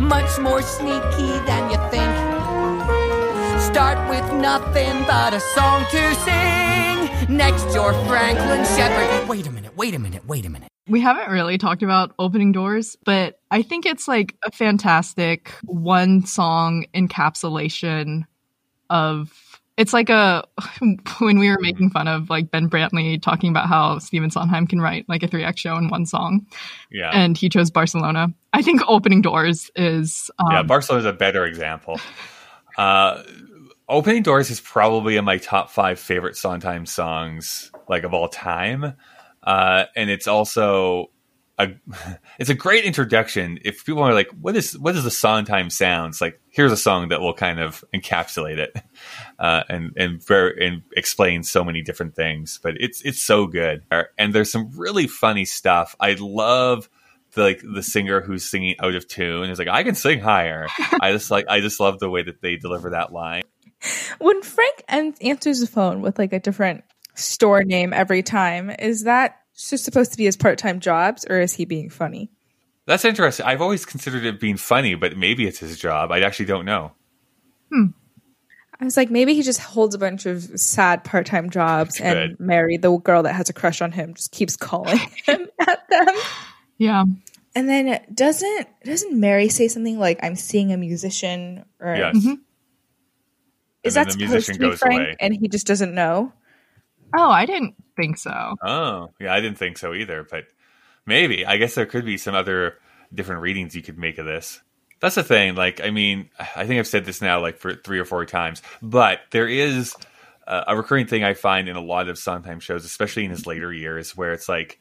Speaker 8: Much more sneaky than you think. Start with nothing but a song to sing. Next, you're Franklin Shepard. Wait a minute, wait a minute, wait a minute.
Speaker 2: We haven't really talked about opening doors, but I think it's like a fantastic one song encapsulation of it's like a when we were making fun of like Ben Brantley talking about how Stephen Sondheim can write like a three act show in one song,
Speaker 1: Yeah.
Speaker 2: and he chose Barcelona. I think opening doors is um,
Speaker 1: yeah, Barcelona's a better example. Uh, Opening Doors is probably in my top five favorite Sondheim songs, like of all time, uh, and it's also a it's a great introduction. If people are like, "What is what is the Sondheim sounds?" Like, here's a song that will kind of encapsulate it uh, and and very and explain so many different things. But it's it's so good, and there's some really funny stuff. I love the, like the singer who's singing out of tune is like I can sing higher. I just like I just love the way that they deliver that line.
Speaker 3: When Frank an- answers the phone with like a different store name every time, is that just supposed to be his part time jobs or is he being funny?
Speaker 1: That's interesting. I've always considered it being funny, but maybe it's his job. I actually don't know.
Speaker 3: I was like, maybe he just holds a bunch of sad part time jobs and Mary, the girl that has a crush on him, just keeps calling him at them.
Speaker 2: yeah.
Speaker 3: And then doesn't doesn't Mary say something like, I'm seeing a musician or
Speaker 1: Yes.
Speaker 2: Mm-hmm.
Speaker 3: is
Speaker 1: And
Speaker 3: that
Speaker 1: the
Speaker 3: supposed to be Frank
Speaker 1: away.
Speaker 3: and he just doesn't know?
Speaker 2: Oh, I didn't think so.
Speaker 1: Oh, yeah, I didn't think so either, but maybe. I guess there could be some other different readings you could make of this. That's the thing. Like, I mean, I think I've said this now like for three or four times, but there is uh, a recurring thing I find in a lot of Sondheim shows, especially in his later years, where it's like,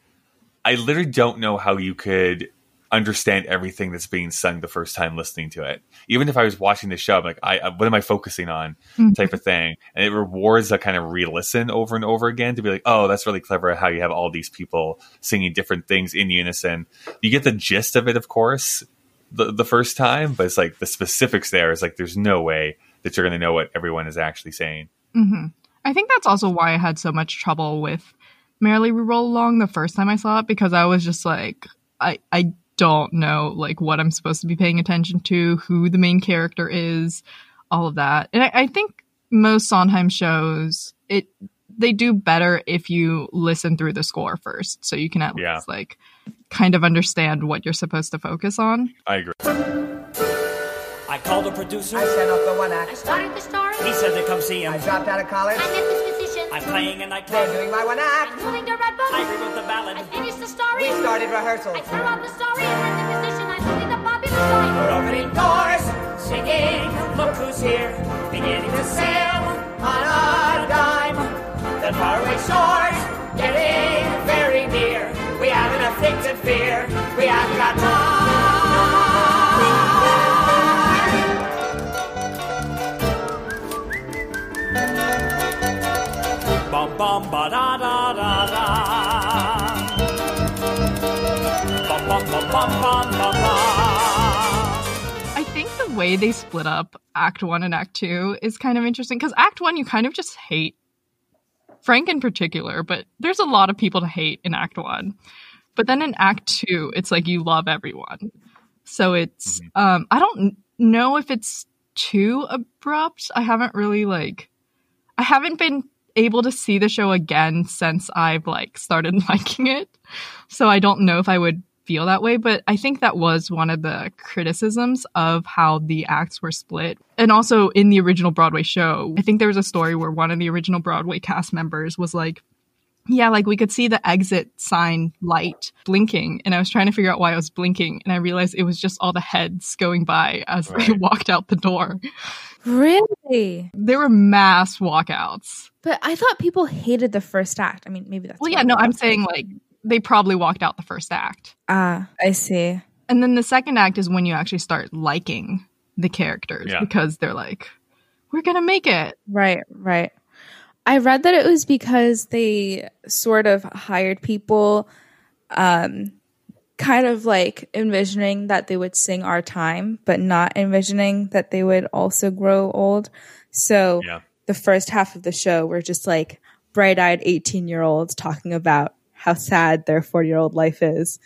Speaker 1: I literally don't know how you could understand everything that's being sung the first time listening to it. Even if I was watching the show, I'm like, I, I what am I focusing on? Type of thing, and it rewards a kind of re-listen over and over again to be like, oh, that's really clever how you have all these people singing different things in unison. You get the gist of it, of course, the the first time, but it's like the specifics there is like, there's no way that you're going to know what everyone is actually saying.
Speaker 2: hmm I think that's also why I had so much trouble with Merrily We Roll Along the first time I saw it because I was just like, I I don't know like what I'm supposed to be paying attention to, who the main character is, all of that. And I, I think most Sondheim shows it they do better if you listen through the score first, so you can at
Speaker 1: Yeah.
Speaker 2: least like kind of understand what you're supposed to focus on.
Speaker 1: I agree.
Speaker 6: I called the producer.
Speaker 9: I sent off the one
Speaker 10: I started the story.
Speaker 6: He said to come see him.
Speaker 9: I dropped out of college.
Speaker 10: I met this musician.
Speaker 6: I'm playing a
Speaker 9: They're
Speaker 6: nightclub.
Speaker 9: doing my one act.
Speaker 10: I'm
Speaker 9: act.
Speaker 10: doing the red book.
Speaker 6: I rewrote the ballad.
Speaker 10: I finished the story.
Speaker 9: We started rehearsals.
Speaker 10: I threw out the story. I met the musician. I'm told the popular story.
Speaker 6: We're opening doors, singing. Look who's here, beginning to sail on a dime. The faraway shores getting very near. We haven't a thing to fear. We haven't got time. Bum bum ba da da da da. Bum bum bum bum bum bum bum.
Speaker 2: I think the way they split up Act One and Act Two is kind of interesting because Act One you kind of just hate Frank in particular, but there's a lot of people to hate in Act One. But then in Act Two, it's like you love everyone. So it's um I don't know if it's too abrupt. I haven't really like I haven't been able to see the show again since I've like started liking it. So I don't know if I would feel that way, but I think that was one of the criticisms of how the acts were split. And also in the original Broadway show, I think there was a story where one of the original Broadway cast members was like, yeah, like we could see the exit sign light blinking, and I was trying to figure out why it was blinking, and I realized it was just all the heads going by as they walked out the door.
Speaker 3: Really?
Speaker 2: There were mass walkouts.
Speaker 3: But I thought people hated the first act. I mean, maybe that's
Speaker 2: Well, yeah, no, I'm
Speaker 3: loved
Speaker 2: saying like they probably walked out the first act.
Speaker 3: ah, I see.
Speaker 2: And then the second act is when you actually start liking the characters
Speaker 1: Yeah.
Speaker 2: because they're like, we're going to make it.
Speaker 3: Right, right. I read that it was because they sort of hired people um kind of like envisioning that they would sing our time, but not envisioning that they would also grow old. So
Speaker 1: Yeah.
Speaker 3: the first half of the show were just like bright-eyed 18-year-olds talking about how sad their 40-year-old life is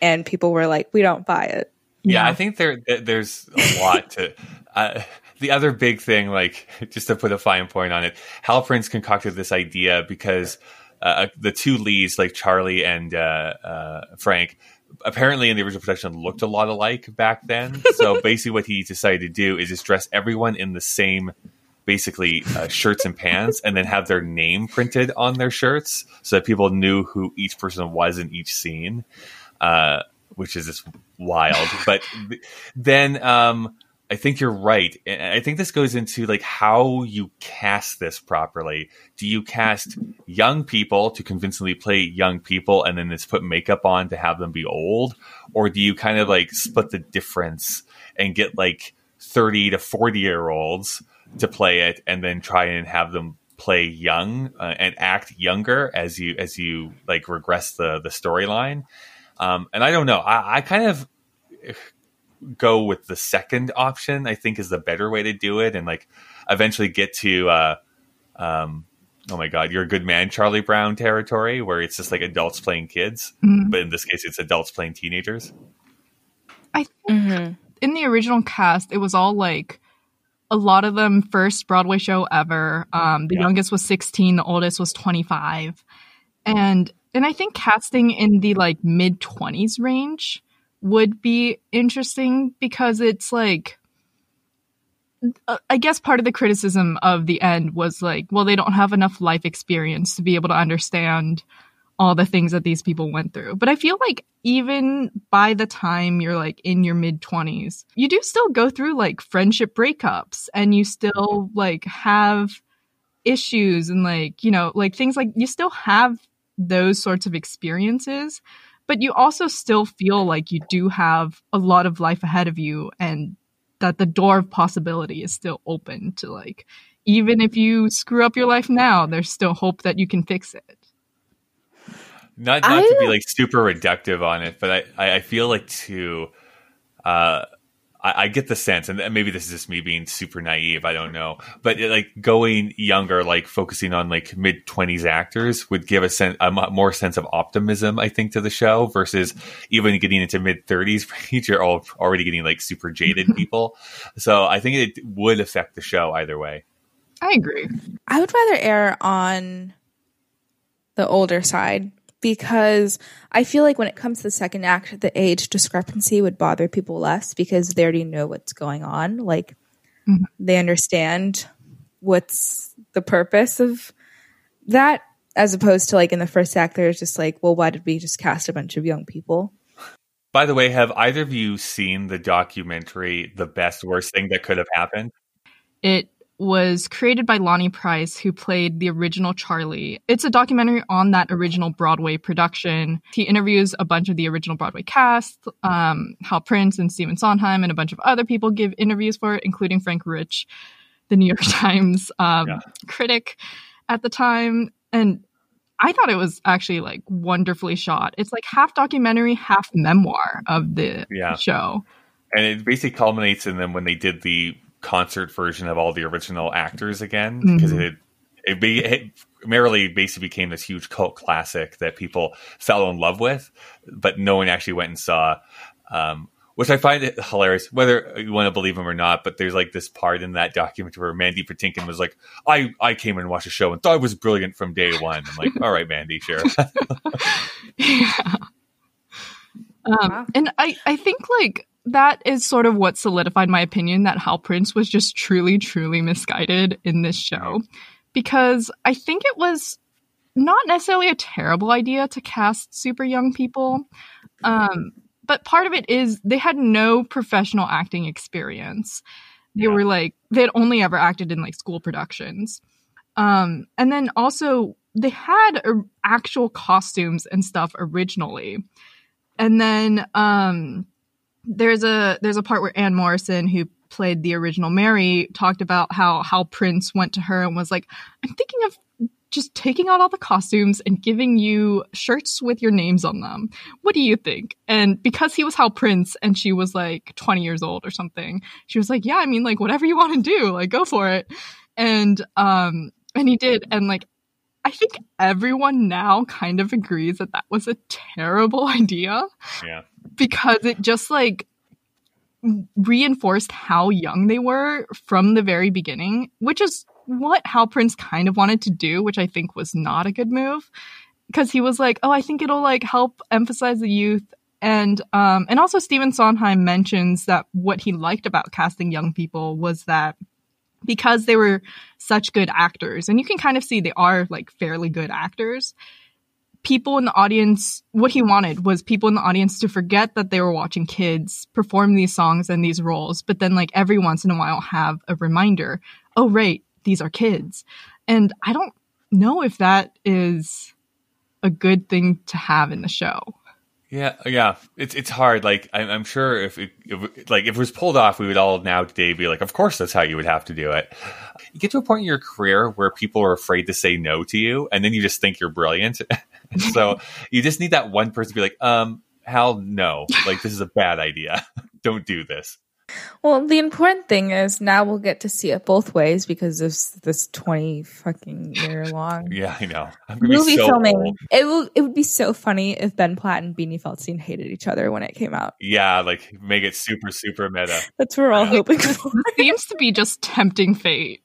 Speaker 3: and people were like we don't buy it.
Speaker 1: Yeah,
Speaker 2: Yeah.
Speaker 1: I think there there's a lot to. Uh, the other big thing, like just to put a fine point on it, Hal Prince concocted this idea because uh, the two leads, like Charlie and uh, uh, Frank, apparently in the original production looked a lot alike back then. so basically, what he decided to do is just dress everyone in the same. Basically, uh, shirts and pants, and then have their name printed on their shirts, so that people knew who each person was in each scene uh, which is just wild. but th- then um, I think you're right. And I think this goes into like how you cast this properly. Do you cast young people to convincingly play young people and then just put makeup on to have them be old? Or do you kind of like split the difference and get like 30 to 40 year olds to play it and then try and have them play young uh, and act younger as you as you like regress the the storyline um, and I don't know. I, I kind of go with the second option. I think is the better way to do it, and like eventually get to, uh, um, oh my god, you're a good man, Charlie Brown territory, where it's just like adults playing kids,
Speaker 2: Mhm.
Speaker 1: but in this case, it's adults playing teenagers.
Speaker 2: I think in the original cast, it was all like a lot of them first Broadway show ever. Um, the
Speaker 1: Yeah.
Speaker 2: youngest was 16, the oldest was 25. And and I think casting in the like mid 20s range would be interesting because it's like uh, I guess part of the criticism of the end was like, well, they don't have enough life experience to be able to understand all the things that these people went through. But I feel like even by the time you're like in your mid 20s, you do still go through like friendship breakups and you still like have issues and like, you know, like things like you still have those sorts of experiences, but you also still feel like you do have a lot of life ahead of you and that the door of possibility is still open to like even if you screw up your life now, there's still hope that you can fix it.
Speaker 1: Not not
Speaker 3: I-
Speaker 1: to be like super reductive on it, but I I, I feel like to Uh, I, I get the sense, and maybe this is just me being super naive. I don't know, but it, like going younger, like focusing on like mid twenties actors, would give a sense a more sense of optimism, I think, to the show versus even getting into mid thirties range. You're all already getting like super jaded people, so I think it would affect the show either way.
Speaker 2: I agree.
Speaker 3: I would rather err on the older side because I feel like when it comes to the second act, the age discrepancy would bother people less because they already know what's going on. Like
Speaker 2: Mhm.
Speaker 3: they understand what's the purpose of that, as opposed to like in the first act, there's just like, well, why did we just cast a bunch of young people?
Speaker 1: By the way, have either of you seen the documentary "The Best Worst Thing That Could Have Happened"?
Speaker 2: It was created by Lonny Price, who played the original Charlie. It's a documentary on that original Broadway production. He interviews a bunch of the original Broadway cast, um, Hal Prince and Stephen Sondheim, and a bunch of other people give interviews for it, including Frank Rich, the New York Times um,
Speaker 1: Yeah.
Speaker 2: critic at the time. And I thought it was actually like wonderfully shot. It's like half documentary, half memoir of the
Speaker 1: Yeah.
Speaker 2: show.
Speaker 1: and it basically culminates in them when they did the concert version of all the original actors again
Speaker 2: Mhm.
Speaker 1: because it it, be, it merrily basically became this huge cult classic that people fell in love with but no one actually went and saw um, which I find it hilarious, whether you want to believe him or not. But there's like this part in that document where Mandy Patinkin was like, "I I came and watched the show and thought it was brilliant from day one." I'm like, "All right, Mandy, sure."
Speaker 2: yeah. Um, and I, I think like that is sort of what solidified my opinion that Hal Prince was just truly, truly misguided in this show. Because I think it was not necessarily a terrible idea to cast super young people. Um, but part of it is they had no professional acting experience. They were like, they had only ever acted in like school productions. Um, and then also they had uh, actual costumes and stuff originally. And then um, there's a there's a part where Ann Morrison, who played the original Mary, talked about how how Prince went to her and was like, "I'm thinking of just taking out all the costumes and giving you shirts with your names on them. What do you think?" And because he was Hal Prince and she was like 20 years old or something, she was like, "Yeah, I mean, like whatever you want to do, like go for it." And um, and he did, and like I think everyone now kind of agrees that that was a terrible idea
Speaker 1: yeah,
Speaker 2: because it just like reinforced how young they were from the very beginning, which is what Hal Prince kind of wanted to do, which I think was not a good move. Because he was like, oh, I think it'll like help emphasize the youth. And um and also Stephen Sondheim mentions that what he liked about casting young people was that because they were such good actors, and you can kind of see they are like fairly good actors, people in the audience, what he wanted was people in the audience to forget that they were watching kids perform these songs and these roles, but then like every once in a while have a reminder, oh, right, these are kids. And I don't know if that is a good thing to have in the show.
Speaker 1: yeah, yeah. It's it's hard. Like I'm, I'm sure if, it, if like if it was pulled off, we would all now today be like, of course that's how you would have to do it. You get to a point in your career where people are afraid to say no to you, and then you just think you're brilliant. so you just need that one person to be like, um, Hal, no, like this is a bad idea. Don't do this.
Speaker 3: Well, the important thing is now we'll get to see it both ways because of this twenty fucking year long
Speaker 1: Yeah, I know. I'm gonna
Speaker 3: movie
Speaker 1: be so
Speaker 3: filming.
Speaker 1: old.
Speaker 3: It will. It would be so funny if Ben Platt and Beanie Feldstein hated each other when it came out.
Speaker 1: Yeah, like make it super super meta.
Speaker 3: That's what we're all hoping for.
Speaker 2: Seems to be just tempting fate.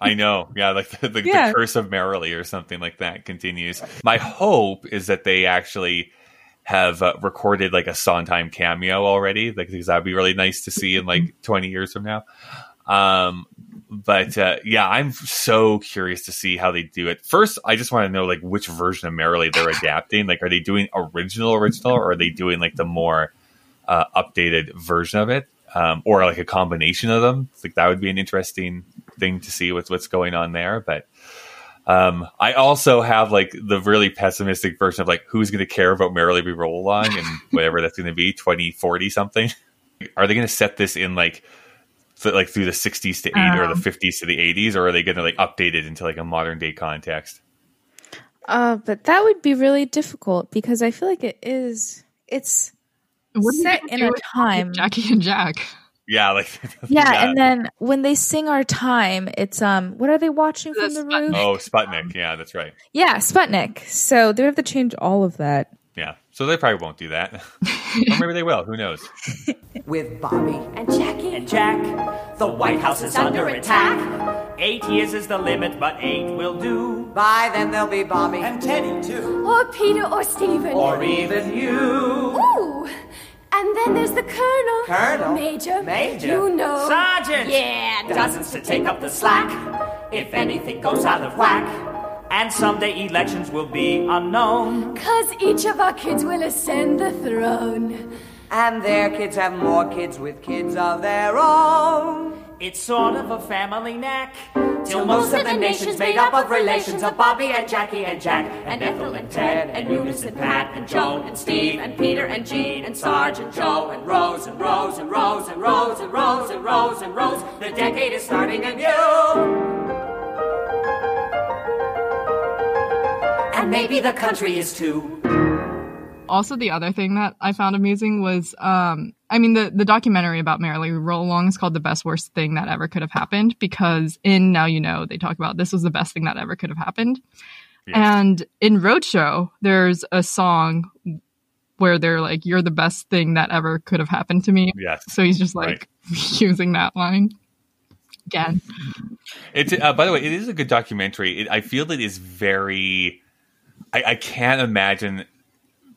Speaker 1: I know. Yeah, like the, the,
Speaker 3: Yeah.
Speaker 1: the curse of Merrily or something like that continues. My hope is that they actually have uh, recorded like a Sondheim cameo already, like because that'd be really nice to see in like 20 years from now. Um, but uh, yeah, I'm so curious to see how they do it. First, I just want to know like which version of Merrily they're adapting. Like, are they doing original original, or are they doing like the more uh, updated version of it, um, or like a combination of them? Like that would be an interesting thing to see with what's going on there. But um, I also have like the really pessimistic version of like who's going to care about Merrily We Roll Along and whatever that's going to be twenty forty something. Are they going to set this in like th- like through the sixties to eight or the
Speaker 2: Um.
Speaker 1: fifties to the eighties, or are they going to like update it into like a modern day context?
Speaker 3: Uh, but that would be really difficult because I feel like it is. It's
Speaker 2: What are you
Speaker 3: set
Speaker 2: gonna
Speaker 3: in a time.
Speaker 2: Jackie and Jack.
Speaker 1: Yeah, like
Speaker 3: Yeah, and then when they sing our time, it's um, what are they watching from
Speaker 2: The
Speaker 3: the roof?
Speaker 1: oh Sputnik, yeah, that's right.
Speaker 3: Yeah, Sputnik. So they would have to change all of that.
Speaker 1: Yeah, so they probably won't do that, or maybe they will. Who knows?
Speaker 8: With Bobby.
Speaker 10: And Jackie.
Speaker 6: And Jack, the White House is under attack. Eight years is the limit, but eight will do.
Speaker 8: By then there'll be Bobby.
Speaker 6: And Teddy, too.
Speaker 10: Or Peter or Stephen.
Speaker 6: Or even you.
Speaker 10: Ooh. And then there's the Colonel.
Speaker 8: Colonel?
Speaker 10: Major.
Speaker 8: Major?
Speaker 10: You know.
Speaker 6: Sergeant!
Speaker 10: Yeah,
Speaker 6: Dozens to take up the slack if anything goes out of whack. And someday elections will be unknown.
Speaker 10: Cause each of our kids will ascend the throne.
Speaker 8: And their kids have more kids with kids of their own.
Speaker 6: It's sort of a family knack. Till most of the nation's made up of relations of Bobby and Jackie and Jack and Ethel and Ted and Eunice and Pat and Joan and Steve and Peter and Jean and Sarge and Joe and Rose and Rose and Rose and Rose and Rose and Rose and Rose. The decade is starting anew. And maybe the country is too.
Speaker 2: Also, the other thing that I found amusing was, um, I mean, the, the documentary about Merrily We Roll Along is called The Best Worst Thing That Ever Could Have Happened because in Now You Know, they talk about this was the best thing that ever could have happened. And in Roadshow, there's a song where they're like, "You're the best thing that ever could have happened to me."
Speaker 1: Yes.
Speaker 2: So he's just like using that line again.
Speaker 1: It's uh, by the way, it is a good documentary. It, I feel that it is very. I, I can't imagine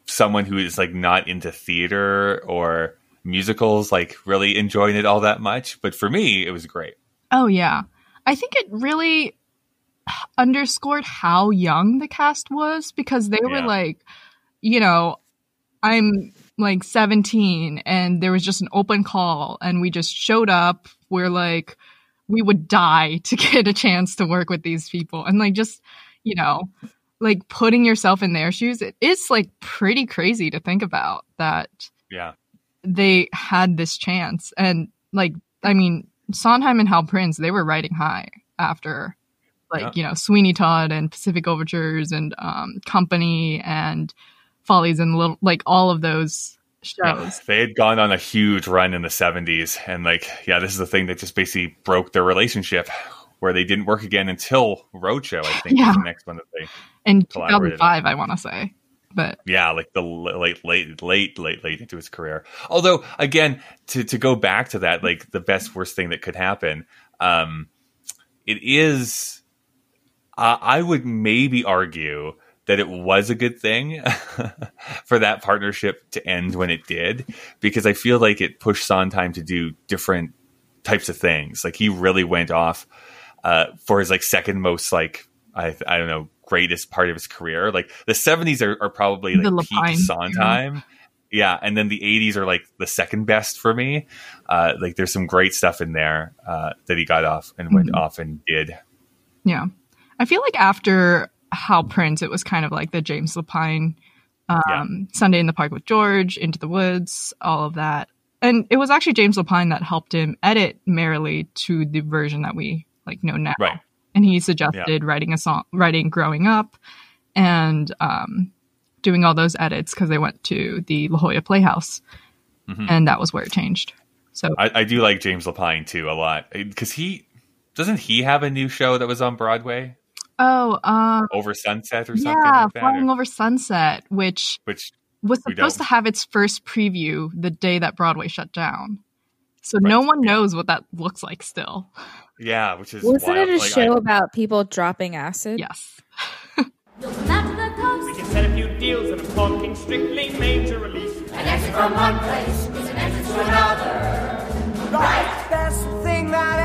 Speaker 1: someone who is like not into theater or musicals like really enjoying it all that much. But for me, it was great.
Speaker 2: Oh yeah. I think it really underscored how young the cast was because they were like, you know, I'm like 17 and there was just an open call and we just showed up. We're like, we would die to get a chance to work with these people. And like, just, you know, like putting yourself in their shoes, it is like pretty crazy to think about that
Speaker 1: Yeah.
Speaker 2: they had this chance. And like, I mean, Sondheim and Hal Prince, they were riding high after like,
Speaker 1: Yeah.
Speaker 2: you know, Sweeney Todd and Pacific Overtures and um, Company and Follies and Little, like all of those shows.
Speaker 1: They had gone on a huge run in the 70s. And, like, yeah, this is the thing that just basically broke their relationship where they didn't work again until Roadshow, I think,
Speaker 2: Yeah.
Speaker 1: was the next one that they.
Speaker 2: In
Speaker 1: Collaborated.
Speaker 2: 2005, I want to say. But
Speaker 1: Yeah, like the late, late, late, late, late into his career. Although, again, to, to go back to that, like the best, worst thing that could happen, um, it is, uh, I would maybe argue that it was a good thing for that partnership to end when it did, because I feel like it pushed Sondheim to do different types of things. Like he really went off uh, for his like second most like I I don't know greatest part of his career. Like the seventies are, are probably
Speaker 2: The
Speaker 1: like
Speaker 2: Lapine,
Speaker 1: peak Sondheim. Yeah, and then the '80s are like the second best for me. Uh, like there's some great stuff in there uh, that he got off and went
Speaker 2: Mhm.
Speaker 1: off and did.
Speaker 2: yeah, I feel like after Hal Prince, it was kind of like the James Lapine, um,
Speaker 1: Yeah.
Speaker 2: Sunday in the Park with George, Into the Woods, all of that. And it was actually James Lapine that helped him edit Merrily to the version that we like know now.
Speaker 1: Right.
Speaker 2: And he suggested writing a song, writing "Growing Up," and um, doing all those edits because they went to the La Jolla Playhouse,
Speaker 1: Mhm.
Speaker 2: and that was where it changed. So
Speaker 1: I, I do like James Lapine too a lot because he doesn't he have a new show that was on Broadway
Speaker 2: oh, um,
Speaker 1: over Sunset or something
Speaker 2: yeah,
Speaker 1: like that,
Speaker 2: Flying
Speaker 1: or-
Speaker 2: Over Sunset, which
Speaker 1: which
Speaker 2: was supposed to have its first preview the day that Broadway shut down. So no one knows what that looks like still.
Speaker 1: Yeah, which is
Speaker 3: Wasn't
Speaker 1: wild.
Speaker 3: it a
Speaker 1: Like,
Speaker 3: show
Speaker 1: I-
Speaker 3: about people dropping acid?
Speaker 2: Yes.
Speaker 6: We can set a few deals and I'm talking strictly major release.
Speaker 5: An exit from one place is an entrance to another.
Speaker 9: Right, best thing that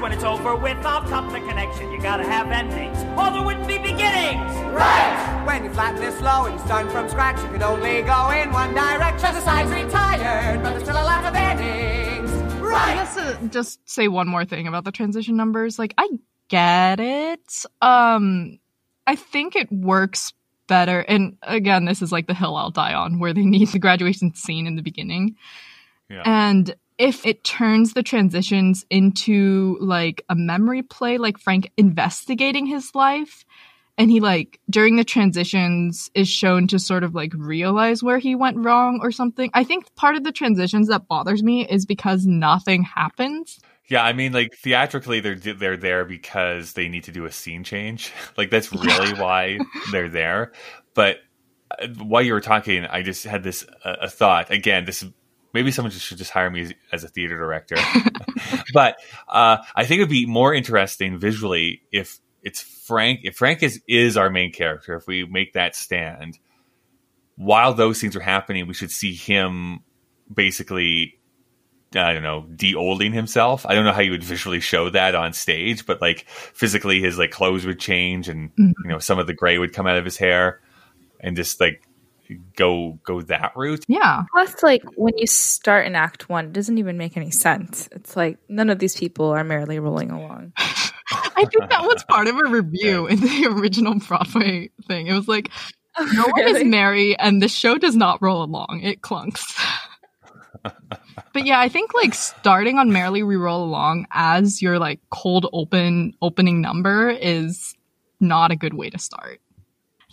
Speaker 6: When it's over with, I'll cut the connection. You gotta have endings, or there wouldn't be beginnings.
Speaker 9: Right! When you flatten this slow and you start from scratch, you can only go in one direction. The side's retired, but there's still a lot of endings.
Speaker 2: I guess to just say one more thing about the transition numbers. Like I get it. Um I think it works better. And again, this is like the hill I'll die on where they need the graduation scene in the beginning.
Speaker 1: Yeah.
Speaker 2: And if it turns the transitions into like a memory play, like Frank investigating his life, and he like during the transitions is shown to sort of like realize where he went wrong or something. I think part of the transitions that bothers me is because nothing happens.
Speaker 1: Yeah, I mean, like theatrically, they're they're there because they need to do a scene change. Like that's really why they're there. But uh, while you were talking, I just had this uh, a thought. Again, this is maybe someone just should just hire me as, as a theater director. but uh, I think it'd be more interesting visually if it's Frank. If Frank is is our main character, if we make that stand, while those things are happening, we should see him basically I don't know, de-olding himself. I don't know how you would visually show that on stage, but like physically his like clothes would change and
Speaker 2: Mhm.
Speaker 1: you know some of the gray would come out of his hair and just like go go that route.
Speaker 2: Yeah.
Speaker 3: Plus, like when you start in Act One, it doesn't even make any sense. It's like none of these people are merrily rolling along.
Speaker 2: I think that was part of a review in the original Broadway thing. It was like, no one is
Speaker 3: Really?
Speaker 2: merry and the show does not roll along. It clunks. but But yeah, I think like starting on Merrily We Roll Along as your like cold open opening number is not a good way to start.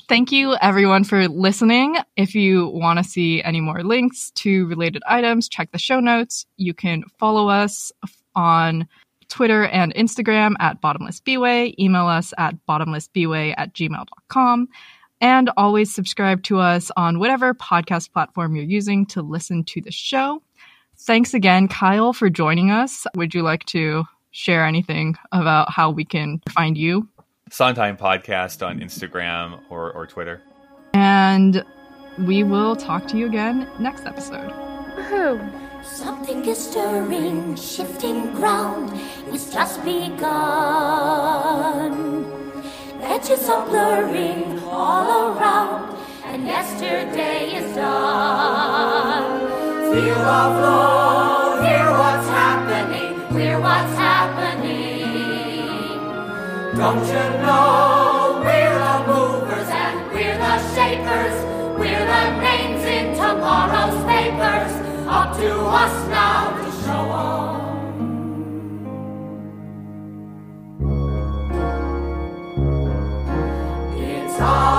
Speaker 2: Thank you everyone for listening. If you want to see any more links to related items, check the show notes. You can follow us on Twitter and Instagram at bottomlessbway, email us at bottomlessbway at gmail.com, and always subscribe to us on whatever podcast platform you're using to listen to the show. Thanks again, Kyle, for joining us. Would you like to share anything about how we can find you?
Speaker 1: Sondheim Podcast on Instagram or, or Twitter.
Speaker 2: And we will talk to you again next episode.
Speaker 3: Woohoo!
Speaker 10: Something is stirring, shifting ground. It's just begun. Edges are blurring all around, and yesterday is done. Feel the flow, hear what's happening, hear what's happening. Don't you know we're the movers and we're the shakers? We're the names in tomorrow's papers. Up to us now to show 'em. It's all